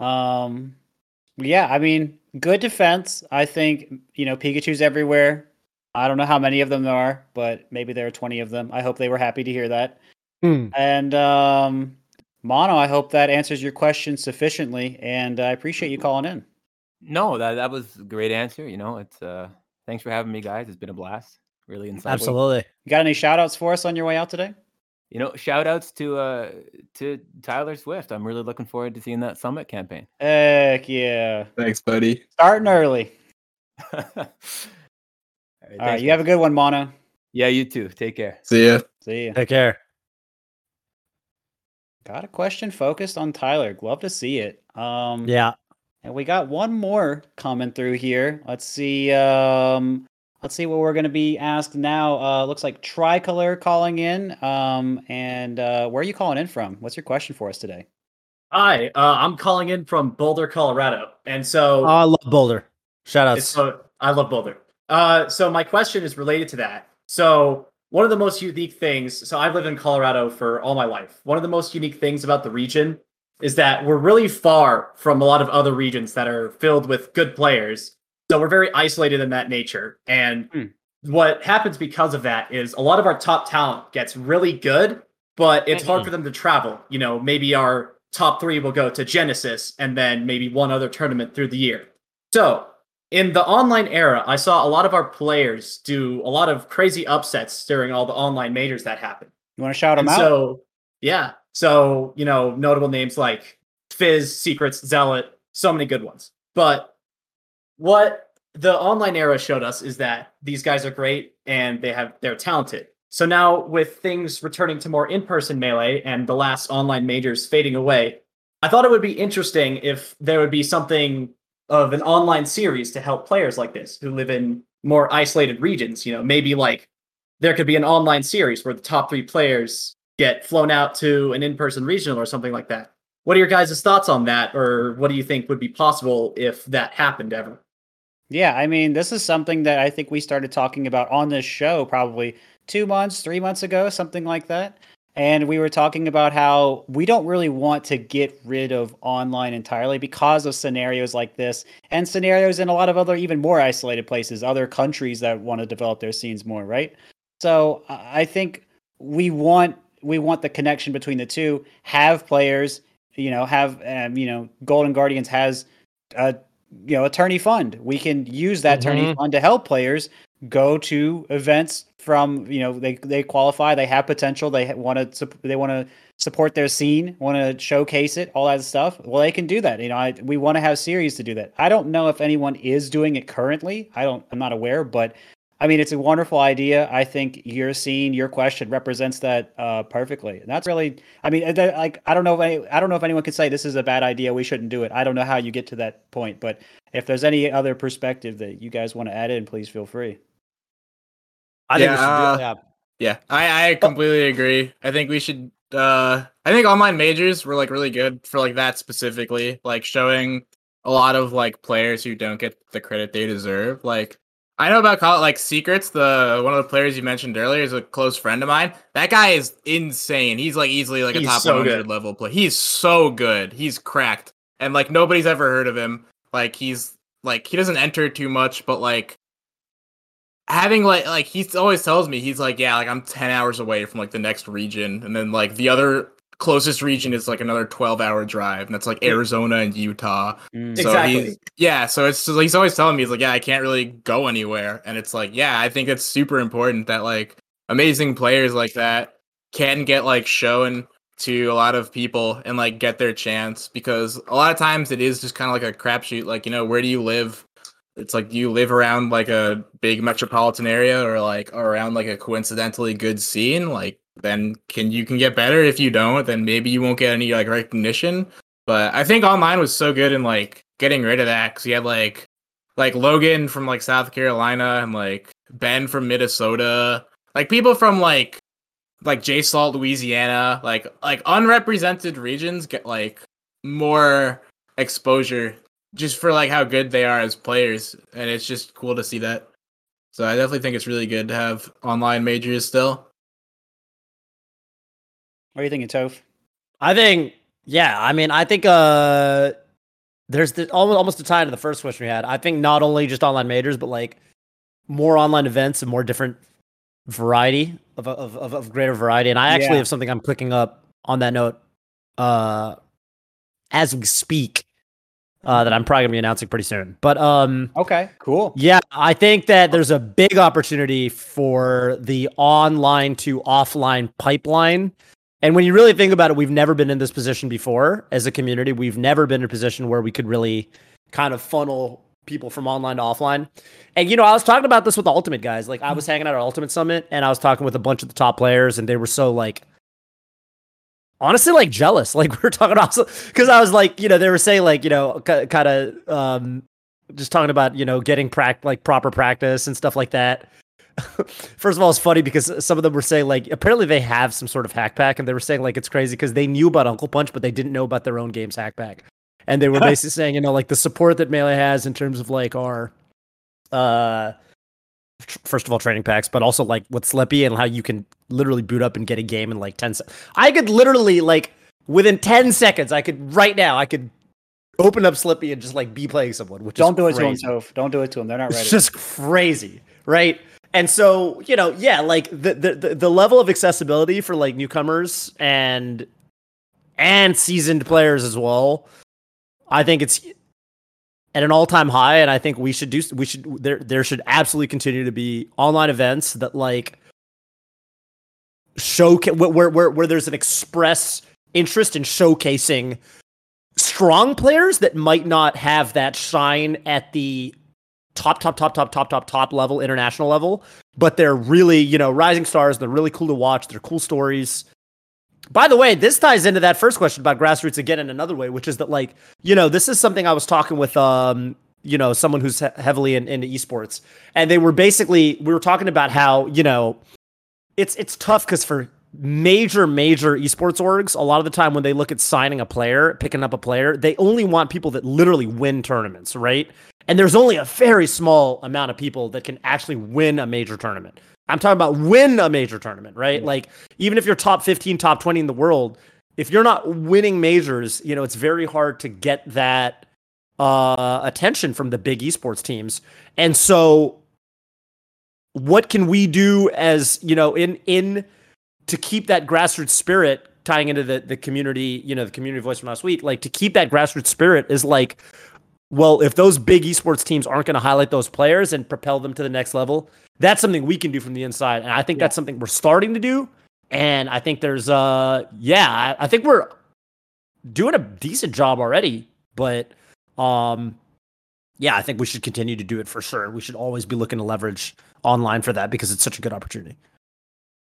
Um, yeah, I mean, good defense. I think you know Pikachu's everywhere. I don't know how many of them there are, but maybe there are twenty of them. I hope they were happy to hear that. Hmm. And um, Mono, I hope that answers your question sufficiently, and I appreciate you calling in. No, that that was a great answer. You know, it's uh, thanks for having me, guys. It's been a blast. Really insightful. Absolutely. You got any shout outs for us on your way out today? You know, shout outs to uh to Tyler Swift. I'm really looking forward to seeing that summit campaign. Heck yeah. Thanks, buddy. Starting early. All right, All right, you have a good one, Mono. Yeah, you too. Take care. See ya. See ya. Take care. Got a question focused on Tyler. Love to see it. Um, Yeah. And we got one more coming through here. Let's see. Um, let's see what we're going to be asked now. Uh, looks like Tricolor calling in. Um, and uh, where are you calling in from? What's your question for us today? Hi, uh, I'm calling in from Boulder, Colorado, and so Oh, I love Boulder. Shout it's outs. so I love Boulder. Uh, so my question is related to that. So one of the most unique things. So I've lived in Colorado for all my life. One of the most unique things about the region is that we're really far from a lot of other regions that are filled with good players. So we're very isolated in that nature. And Hmm. what happens because of that is a lot of our top talent gets really good, but it's hard for them to travel. You know, maybe our top three will go to Genesis and then maybe one other tournament through the year. So in the online era, I saw a lot of our players do a lot of crazy upsets during all the online majors that happened. You want to shout And them out? so, yeah. So, you know, notable names like Fizz, Secrets, Zealot, so many good ones. But what the online era showed us is that these guys are great and they have they're talented. So now with things returning to more in-person melee and the last online majors fading away, I thought it would be interesting if there would be something of an online series to help players like this who live in more isolated regions, you know, maybe like there could be an online series where the top 3 players get flown out to an in-person regional or something like that. What are your guys' thoughts on that or what do you think would be possible if that happened ever? Yeah, I mean, this is something that I think we started talking about on this show probably two months, three months ago, something like that. And we were talking about how we don't really want to get rid of online entirely because of scenarios like this and scenarios in a lot of other, even more isolated places, other countries that want to develop their scenes more, right? So I think we want we want the connection between the two. Have players, you know, have um, you know, Golden Guardians has a you know attorney fund. We can use that attorney Mhm. fund to help players go to events from you know they they qualify, they have potential, they want to they want to support their scene, want to showcase it, all that stuff. Well, they can do that. You know, I, we want to have series to do that. I don't know if anyone is doing it currently. I don't. I'm not aware, but I mean, it's a wonderful idea. I think your scene, your question represents that uh, perfectly. And that's really, I mean, like, I don't know if any, I don't know if anyone can say this is a bad idea. We shouldn't do it. I don't know how you get to that point, but if there's any other perspective that you guys want to add in, please feel free. I think Yeah, we should uh, yeah. Yeah, I, I completely agree. I think we should uh I think online majors were like really good for like that specifically, like showing a lot of like players who don't get the credit they deserve. Like I know about call like secrets, the one of the players you mentioned earlier is a close friend of mine. That guy is insane. He's like easily like a top so 100 good. level player. He's so good. He's cracked. And like nobody's ever heard of him. Like he's like he doesn't enter too much, but like having like like he always tells me he's like yeah like i'm 10 hours away from like the next region and then like the other closest region is like another 12 hour drive and that's like arizona and utah Mm. so Exactly. he's yeah so it's just, he's always telling me he's like yeah i can't really go anywhere and it's like yeah i think it's super important that like amazing players like that can get like shown to a lot of people and like get their chance because a lot of times it is just kind of like a crapshoot. Like, you know, where do you live? It's like you live around like a big metropolitan area or like around like a coincidentally good scene? Like then can you can get better. If you don't, then maybe you won't get any like recognition. But I think online was so good in like getting rid of that because you had like like Logan from like South Carolina and like Ben from Minnesota, like people from like like J Salt, Louisiana, like like unrepresented regions get like more exposure just for like how good they are as players, and it's just cool to see that. So I definitely think it's really good to have online majors still. What are you thinking, Toph? I think, yeah. I mean, I think uh, there's the, almost almost a tie to the first question we had. I think not only just online majors, but like more online events and more different variety of of of, of greater variety. And I actually Yeah. have something I'm clicking up on that note uh, as we speak uh, that I'm probably gonna be announcing pretty soon. But um, Okay, cool. yeah, I think that there's a big opportunity for the online to offline pipeline. And when you really think about it, we've never been in this position before as a community. We've never been in a position where we could really kind of funnel people from online to offline. And you know, I was talking about this with the Ultimate guys. Like I was hanging out at our Ultimate Summit and I was talking with a bunch of the top players and they were so like honestly like jealous. Like we were talking also because I was like, you know, they were saying like, you know, kind of um just talking about you know getting prac like proper practice and stuff like that. First of all, it's funny because some of them were saying like apparently they have some sort of hack pack, and they were saying like it's crazy because they knew about Uncle Punch, but they didn't know about their own game's hack pack, and they were basically saying you know like the support that melee has in terms of like our uh first of all training packs but also like with Slippi and how you can literally boot up and get a game in like 10 seconds i could literally like within 10 seconds i could right now i could open up Slippi and just like be playing someone which Don't is do it to him, crazy. Toph. Don't do it to him. They're not ready. It's just crazy, right? And so, you know, yeah, like the the the level of accessibility for like newcomers and and seasoned players as well. I think it's at an all-time high and I think we should do we should there there should absolutely continue to be online events that like show where where where there's an express interest in showcasing strong players that might not have that shine at the top, top, top, top, top, top, top level, international level, but they're really, you know, rising stars. They're really cool to watch. They're cool stories. By the way, this ties into that first question about grassroots again in another way, which is that, like, you know, this is something I was talking with, um, you know, someone who's he- heavily in, into esports, and they were basically we were talking about how you know it's it's tough because for major major esports orgs a lot of the time when they look at signing a player picking up a player they only want people that literally win tournaments right? And there's only a very small amount of people that can actually win a major tournament i'm talking about win a major tournament right? Like even if you're top 15 top 20 in the world if you're not winning majors you know it's very hard to get that uh attention from the big esports teams. And so what can we do as you know in in to keep that grassroots spirit tying into the the community you know the community voice from last week like to keep that grassroots spirit is like well if those big esports teams aren't going to highlight those players and propel them to the next level that's something we can do from the inside and i think that's something we're starting to do and i think there's uh yeah I, I think we're doing a decent job already but um yeah i think we should continue to do it for sure. We should always be looking to leverage online for that because it's such a good opportunity.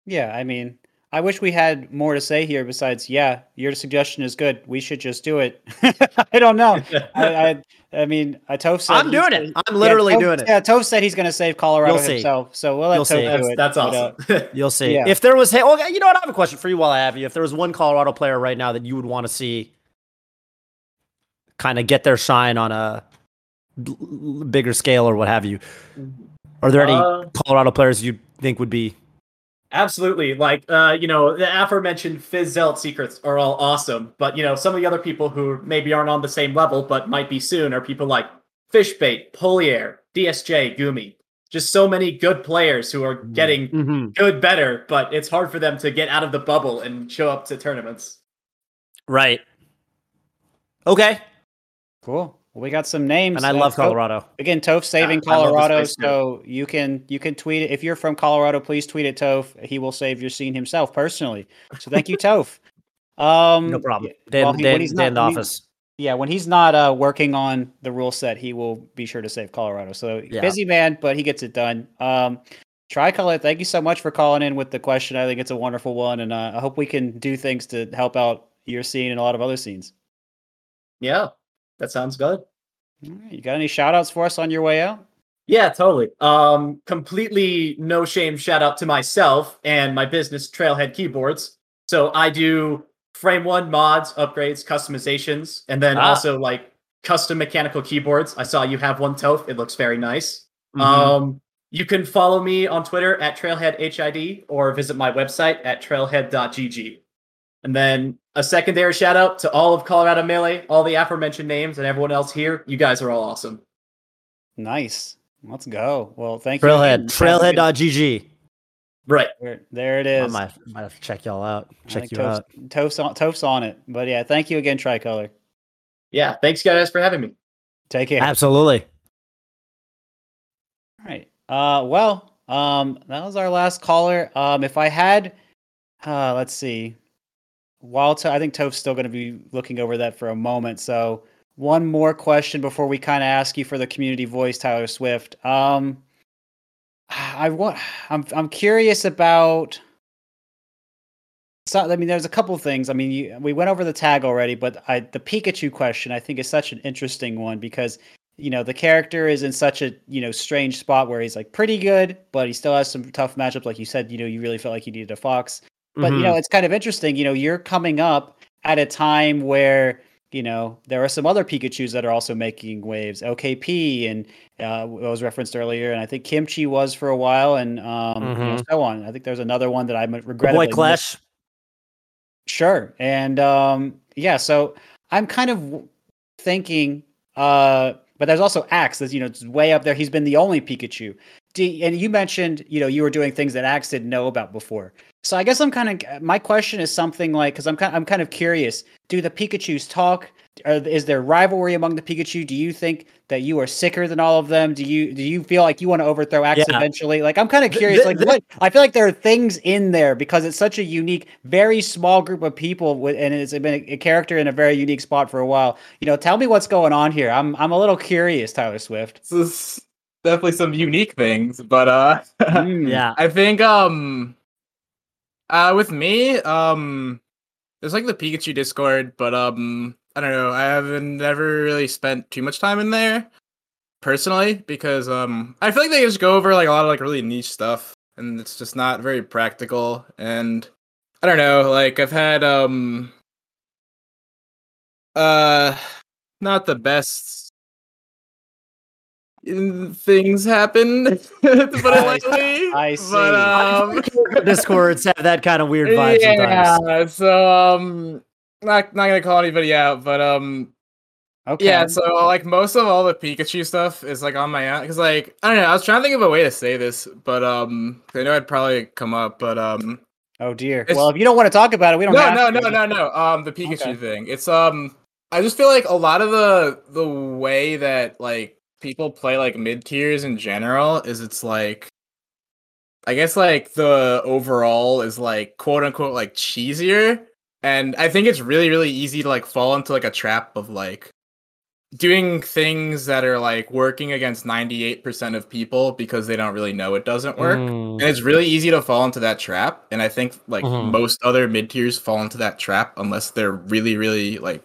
Yeah, I mean, I wish we had more to say here besides, yeah, your suggestion is good. We should just do it. I don't know. I, I, I mean, uh, Toph said I'm doing it. I'm literally Toph- doing it. Yeah, Toph said he's going to save Colorado You'll see. himself. So we'll let You'll Toph see. do That's, it. that's but, uh, awesome. You'll see. Yeah. If there was, hey, okay, you know what? I have a question for you while I have you. If there was one Colorado player right now that you would want to see kind of get their shine on a bigger scale or what have you, are there any Uh, Colorado players you think would be? Absolutely. Like, uh, you know, the aforementioned Fizz Zealot secrets are all awesome. But, you know, some of the other people who maybe aren't on the same level, but might be soon, are people like Fishbait, Polier, DSJ, Gumi. Just so many good players who are getting Mm-hmm. good better, but it's hard for them to get out of the bubble and show up to tournaments. Right. Okay. Cool. Well, we got some names. And I Uh, love Toph- Colorado. Again, Toph saving I love this Colorado, so you can you can tweet it. If you're from Colorado, please tweet at Toph. He will save your scene himself personally. So thank you, Toph. Um, No problem. yeah, Dan, well, he- Dan, when he's Dan in the not- he- office. Yeah, when he's not uh, working on the rule set, he will be sure to save Colorado. So Yeah. busy man, but he gets it done. Um, Tricolor, thank you so much for calling in with the question. I think it's a wonderful one, and uh, I hope we can do things to help out your scene and a lot of other scenes. Yeah, that sounds good. Right, you got any shout outs for us on your way out? Yeah, totally. Um, completely no shame shout out to myself and my business, Trailhead Keyboards. So I do frame one mods, upgrades, customizations, and then Ah. also like custom mechanical keyboards. I saw you have one, Toph. It looks very nice. Mm-hmm. Um, you can follow me on Twitter at trailheadhid or visit my website at trailhead.gg. And then a secondary shout out to all of Colorado Melee, all the aforementioned names, and everyone else here. You guys are all awesome. Nice. Let's go. Well, thank you. Trailhead. Trailhead.gg. Right. There, there it I is. might, might have to check y'all out. Check you Toph's, out. Toph's on, Toph's on it. But yeah, thank you again, Tricolor. Yeah. Thanks, guys, for having me. Take care. Absolutely. All right. Uh, well, um, that was our last caller. Um, if I had, uh, let's see. While to, I think Toph's still going to be looking over that for a moment. So one more question before we kind of ask you for the community voice, Tyler Swift. Um, I want. I'm I'm curious about. So, I mean, there's a couple things. I mean, you, we went over the tag already, but I, the Pikachu question I think is such an interesting one because you know the character is in such a you know strange spot where he's like pretty good, but he still has some tough matchups. Like you said, you know, you really felt like you needed a fox. But you Mhm. know, it's kind of interesting. You know, you're coming up at a time where you know there are some other Pikachu's that are also making waves. OKP and uh, was referenced earlier, and I think Kimchi was for a while, and um, you know, Mhm. so on. I think there's another one that I Boy regrettably missed. Clash. Sure. And um yeah, so I'm kind of thinking uh but there's also Axe that's you know it's way up there. He's been the only Pikachu. Do, and you mentioned, you know, you were doing things that Axe didn't know about before. So I guess I'm kind of my question is something like cuz I'm kind I'm kind of curious, do the Pikachus talk? Are, is there rivalry among the Pikachu? Do you think that you are sicker than all of them? Do you do you feel like you want to overthrow Axe Yeah. eventually? Like I'm kind of Th- curious. th- like th- what I feel like there are things in there because it's such a unique, very small group of people, with, and it's been a, a character in a very unique spot for a while. You know, tell me what's going on here. I'm I'm a little curious, Tyler Swift. This is definitely some unique things, but uh, Mm. Yeah. I think um, uh, with me um, it's like the Pikachu Discord, but um, I don't know. I haven't never really spent too much time in there personally because um, I feel like they just go over like a lot of like really niche stuff, and it's just not very practical. And I don't know. Like I've had um, uh, not the best things happen to put it I- lightly. I see. But um, Discords have that kind of weird vibe sometimes. yeah, so um, not not gonna call anybody out, but um, Okay. yeah. So like most of all the Pikachu stuff is like on my own because like I don't know. I was trying to think of a way to say this, but um I know I'd probably come up, but um, oh dear. Well, if you don't want to talk about it, we don't. no, have no, to. no, no, no. Um, the Pikachu Okay. thing. It's um, I just feel like a lot of the the way that like people play like mid tiers in general is it's like, I guess like the overall is like quote unquote like cheesier, and I think it's really really easy to like fall into like a trap of like doing things that are like working against 98% of people because they don't really know it doesn't work Mm. and it's really easy to fall into that trap and i think like Mhm. most other mid tiers fall into that trap unless they're really really like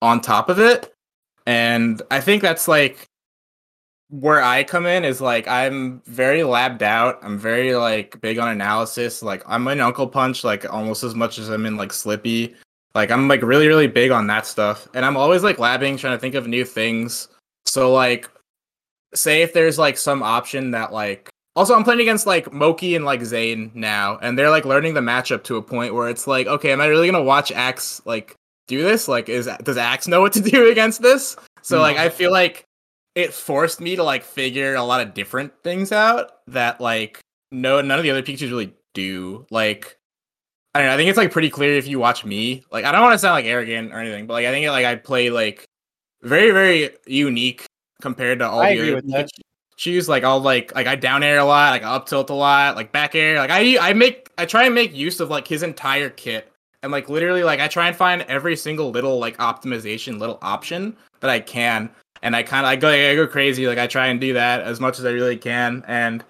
on top of it and i think that's like where i come in is like i'm very labbed out. I'm very like big on analysis. Like i'm in uncle punch like almost as much as i'm in like Slippi. Like i'm like really really big on that stuff. And i'm always like labbing trying to think of new things. So like say if there's like some option that like also I'm playing against like Moky and like Zain now, and they're like learning the matchup to a point where it's like, okay, am I really gonna watch Axe like do this? Like, is does Axe know what to do against this? So hmm. like I feel like it forced me to like figure a lot of different things out that like no none of the other Pikachu's really do. Like I don't know, I think it's like pretty clear if you watch me. Like I don't want to sound like arrogant or anything, but like I think like I play like very, very unique compared to all I the agree other. Pikachu's. Like I'll like like I down air a lot, like I up tilt a lot, like back air. Like I I make I try and make use of like his entire kit. And like literally like I try and find every single little like optimization little option that I can and I kind of I go I go crazy like I try and do that as much as I really can and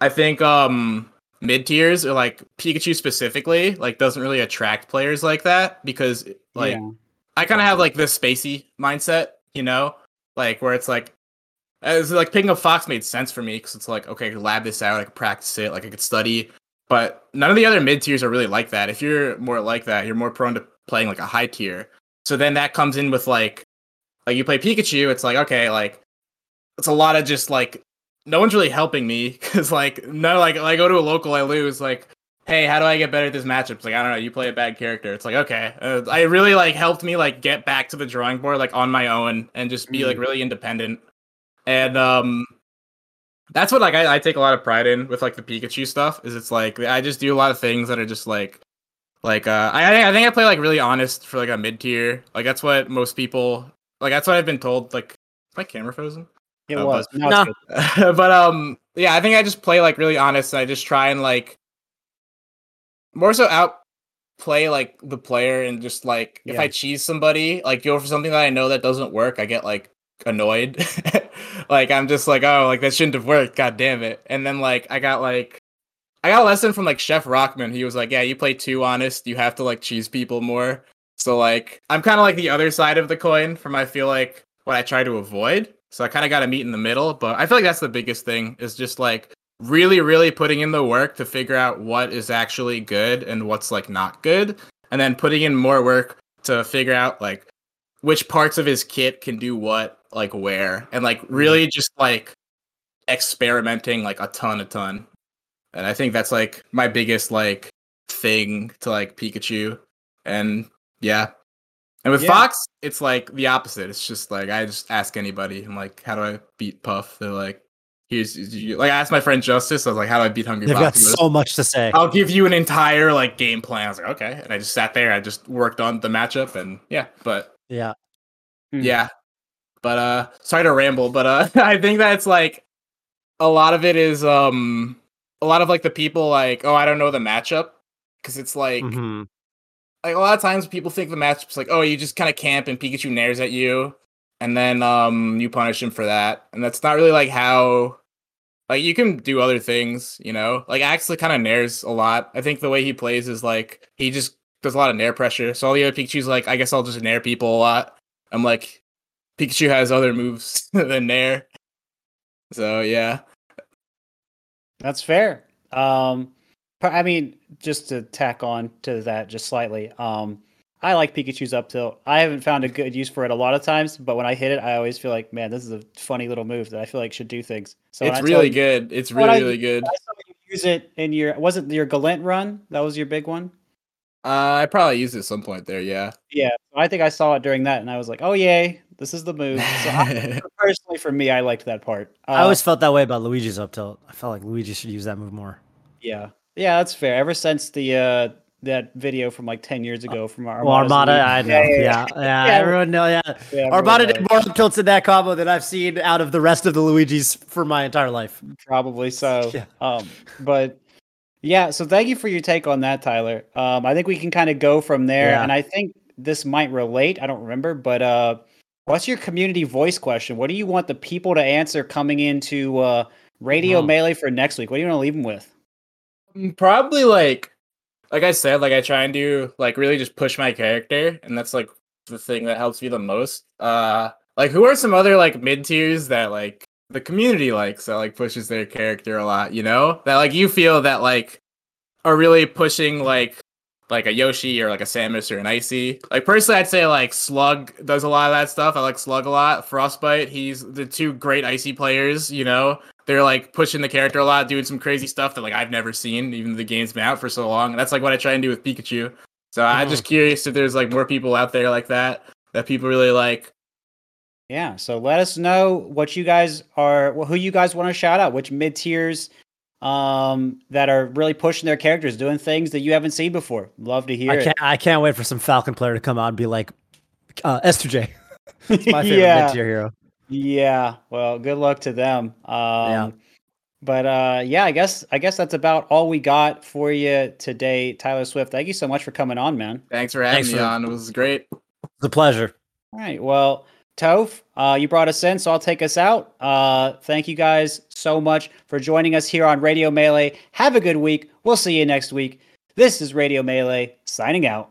I think um mid tiers or like Pikachu specifically like doesn't really attract players like that because like Yeah. I kind of have like this spacey mindset, you know, like where it's like, it's like picking up Fox made sense for me because it's like, okay, I could lab this out, I could practice it, like I could study. But none of the other mid tiers are really like that. If you're more like that, you're more prone to playing like a high tier. So then that comes in with like, like you play Pikachu, it's like okay, like it's a lot of just like no one's really helping me because like no, like I go to a local, I lose, like hey, how do I get better at this matchup? It's like, I don't know, you play a bad character. It's like, okay. Uh, I really like helped me like get back to the drawing board like on my own and just be like really independent. And um that's what like I, I take a lot of pride in with like the Pikachu stuff is it's like I just do a lot of things that are just like like uh I I think I play like really honest for like a mid tier. Like that's what most people like that's what I've been told like is my camera frozen? It Oh, was. but- No, No. but um yeah i think i just play like really honest and i just try and like more so outplay like the player and just like if i cheese somebody like go for something that i know that doesn't work i get like annoyed. Like i'm just like oh like that shouldn't have worked. God damn it. And then like i got like i got a lesson from like chef rockman. He was like yeah you play too honest. You have to like cheese people more. So like i'm kind of like the other side of the coin from i feel like what i try to avoid. So I kind of got to meet in the middle, but I feel like that's the biggest thing is just like really, really putting in the work to figure out what is actually good and what's like not good, and then putting in more work to figure out like which parts of his kit can do what, like where, and like mm-hmm. really just like experimenting like a ton, a ton. And I think that's like my biggest like thing to like Pikachu, and yeah, and with Yeah. Fox, it's like the opposite. It's just like I just ask anybody. I'm like, how do I beat Puff? They're like, here's like I asked my friend Justice. I was like, how do I beat Hungry They've got Fox? So much to say. I'll give you an entire like game plan. I was like, okay, and I just sat there. I just worked on the matchup, and yeah, but Yeah. Hmm. yeah, but uh, sorry to ramble, but uh, I think that's like a lot of it is um a lot of like the people like, oh, I don't know the matchup because it's like Mhm. like a lot of times people think the matchup's like, oh, you just kind of camp and Pikachu nairs at you, and then um you punish him for that, and that's not really like how. Like you can do other things, you know. Like Axel kind of nairs a lot. I think the way he plays is like he just does a lot of nair pressure. So all the other Pikachu's like, I guess I'll just nair people a lot. I'm like, Pikachu has other moves than nair. So yeah, That's fair. Um, I mean, just to tack on to that just slightly. Um, I like Pikachu's up tilt. I haven't found a good use for it a lot of times, but when I hit it, I always feel like, man, this is a funny little move that I feel like should do things. So it's really you- good. It's really I- really good. I saw you use it in your wasn't your Galint run? That was your big one. Uh, I probably used it at some point there. Yeah. Yeah, I think I saw it during that, and I was like, oh yay, this is the move. So I, personally, for me, I liked that part. Uh, I always felt that way about Luigi's up tilt. I felt like Luigi should use that move more. yeah, yeah, that's fair. Ever since the uh that video from like ten years ago from our Well, Armada, I know. Yeah, Yeah, yeah, yeah, Yeah, everyone know. Yeah, yeah, Armada did more up tilts in that combo than I've seen out of the rest of the Luigi's for my entire life. Probably so. Yeah. Um, but yeah, so thank you for your take on that, Tyler. Um, I think we can kind of go from there, Yeah. and I think this might relate. I don't remember, but uh, what's your community voice question? What do you want the people to answer coming into uh, Radio Hmm. Melee for next week? What do you want to leave them with? Mm, Probably like like I said, like I try and do like really just push my character, and that's like the thing that helps me the most. Uh like who are some other like mid tiers that like the community likes that like pushes their character a lot, you know? That like you feel that like are really pushing like like a Yoshi or like a Samus or an Icy. Like personally I'd say like Slug does a lot of that stuff. I like Slug a lot. Frostbite, he's the two great Icy players, you know? they're like pushing the character a lot, doing some crazy stuff that like I've never seen, even though the game's been out for so long. That's like what I try and do with Pikachu. So I'm Mhm. just curious if there's like more people out there like that that people really like. Yeah, so let us know what you guys are, who you guys want to shout out, which mid tiers um, that are really pushing their characters, doing things that you haven't seen before. Love to hear I it. can't. I can't wait for some Falcon player to come out and be like, uh, S2J. It's my favorite yeah, mid tier hero. yeah. Well, good luck to them. Um, But uh, yeah, I guess I guess that's about all we got for you today, Tyler Swift. Thank you so much for coming on, man. Thanks for having Thanks me for- on. It was great. It's a pleasure. All right. Well, Toph, uh, you brought us in, so I'll take us out. Uh, thank you guys so much for joining us here on Radio Melee. Have a good week. We'll see you next week. This is Radio Melee signing out.